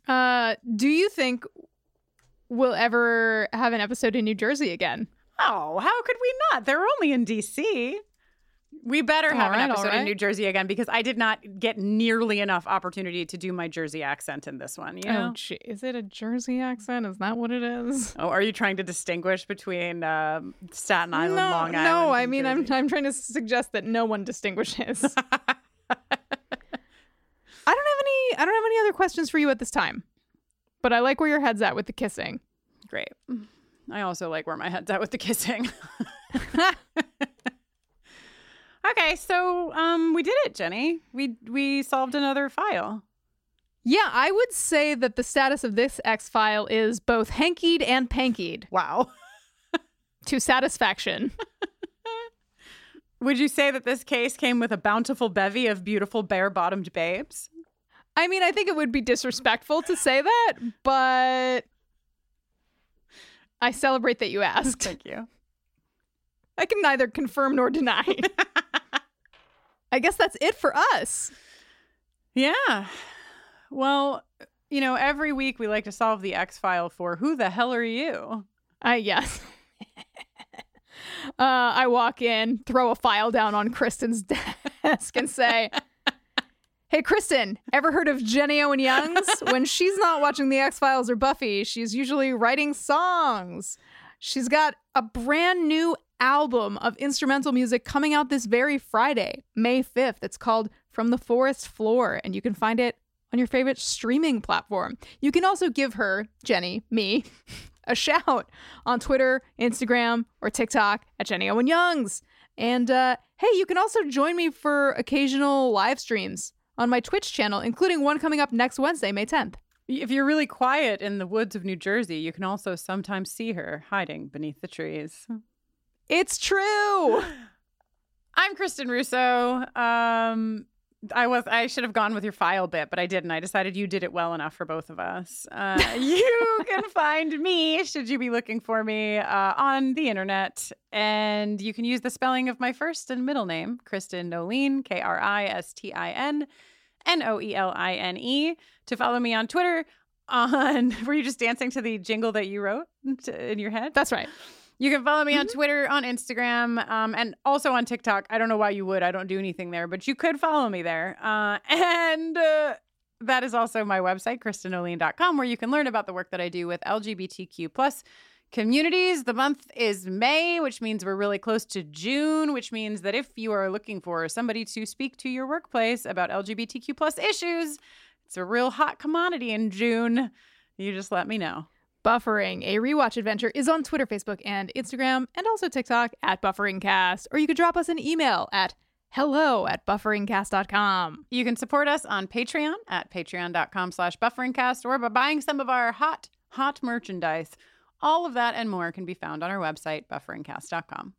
Uh, do you think we'll ever have an episode in New Jersey again? Oh, how could we not? They're only in DC. We better have right, an episode in. New Jersey again because I did not get nearly enough opportunity to do my Jersey accent in this one. You know? Oh, gee. Is it a Jersey accent? Is that what it is? Oh, are you trying to distinguish between um, Staten Island, no, Long Island? no. I mean, I'm I'm trying to suggest that no one distinguishes. [LAUGHS] I don't have any. I don't have any other questions for you at this time. But I like where your head's at with the kissing. great. I also like where my head's at with the kissing. [LAUGHS] okay, so um, we did it, Jenny. We we solved another file. Yeah, I would say that the status of this X file is both hankied and pankied Wow. [LAUGHS] to satisfaction. Would you say that this case came with a bountiful bevy of beautiful bare-bottomed babes? I mean, I think it would be disrespectful to say that, but I celebrate that you asked. Thank you. I can neither confirm nor deny. [LAUGHS] I guess that's it for us. Yeah. Well, you know, every week we like to solve the X file for who the hell are you? I yes. [LAUGHS] uh, I walk in, throw a file down on Kristin's [LAUGHS] desk, and say, "Hey, Kristen, ever heard of Jenny Owen Youngs? When she's not watching the X Files or Buffy, she's usually writing songs. She's got a brand new album of instrumental music coming out this very Friday, May 5th. It's called From the Forest Floor, and you can find it on your favorite streaming platform. You can also give her, Jenny, me, [LAUGHS] a shout on Twitter, Instagram, or TikTok at Jenny Owen Youngs. And uh, hey, you can also join me for occasional live streams on my Twitch channel, including one coming up next Wednesday, May 10th. If you're really quiet in the woods of New Jersey, you can also sometimes see her hiding beneath the trees. It's true. [SIGHS] I'm Kristin Russo. Um, I was I should have gone with your file bit, but I didn't. I decided you did it well enough for both of us. Uh, [LAUGHS] you can find me should you be looking for me uh, on the internet, and you can use the spelling of my first and middle name, Kristin Noeline, K R I S T I N N O E L I N E, to follow me on Twitter. On [LAUGHS] were you just dancing to the jingle that you wrote in your head? That's right. You can follow me on Twitter, on Instagram, um, and also on TikTok. I don't know why you would. I don't do anything there, but you could follow me there. Uh, [LAUGHS] and uh, that is also my website, KristinNoeline.com, where you can learn about the work that I do with LGBTQ plus communities. The month is May, which means we're really close to June, which means that if you are looking for somebody to speak to your workplace about LGBTQ plus issues, it's a real hot commodity in June. You just let me know. Buffering, a rewatch adventure, is on Twitter, Facebook, and Instagram, and also TikTok at BufferingCast. Or you could drop us an email at hello at bufferingcast.com. You can support us on Patreon at patreon.com slash bufferingcast or by buying some of our hot, hot merchandise. All of that and more can be found on our website, bufferingcast.com.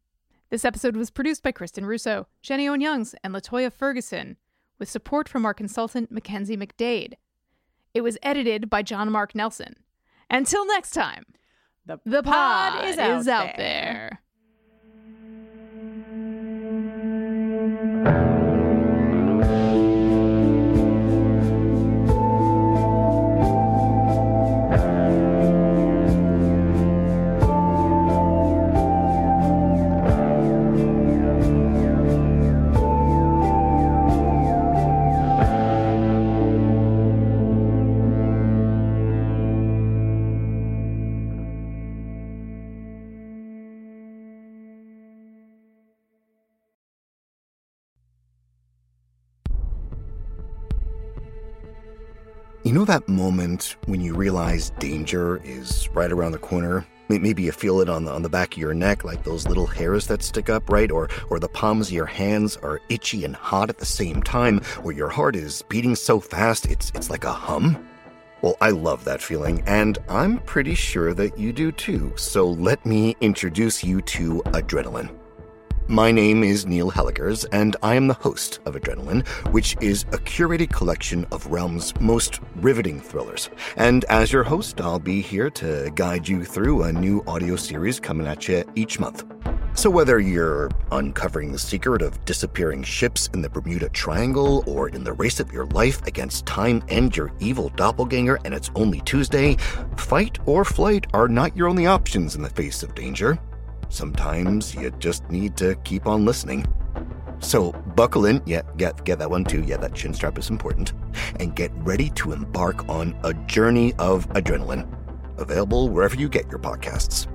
This episode was produced by Kristin Russo, Jenny Owen Youngs, and LaToya Ferguson, with support from our consultant, Mackenzie McDade. It was edited by John Mark Nelson. Until next time, the, the pod, pod is, is out out, there. there. Know that moment when you realize danger is right around the corner? Maybe you feel it on the, on the back of your neck, like those little hairs that stick up, right? Or, or the palms of your hands are itchy and hot at the same time, or your heart is beating so fast it's, it's like a hum? Well, I love that feeling, and I'm pretty sure that you do too. So let me introduce you to adrenaline. My name is Neil Helligers, and I am the host of Adrenaline, which is a curated collection of Realm's most riveting thrillers. And as your host, I'll be here to guide you through a new audio series coming at you each month. So, whether you're uncovering the secret of disappearing ships in the Bermuda Triangle, or in the race of your life against time and your evil doppelganger, and it's only Tuesday, fight or flight are not your only options in the face of danger. Sometimes you just need to keep on listening. So buckle in, yeah, get get that one too. Yeah, that chin strap is important, and get ready to embark on a journey of adrenaline. Available wherever you get your podcasts.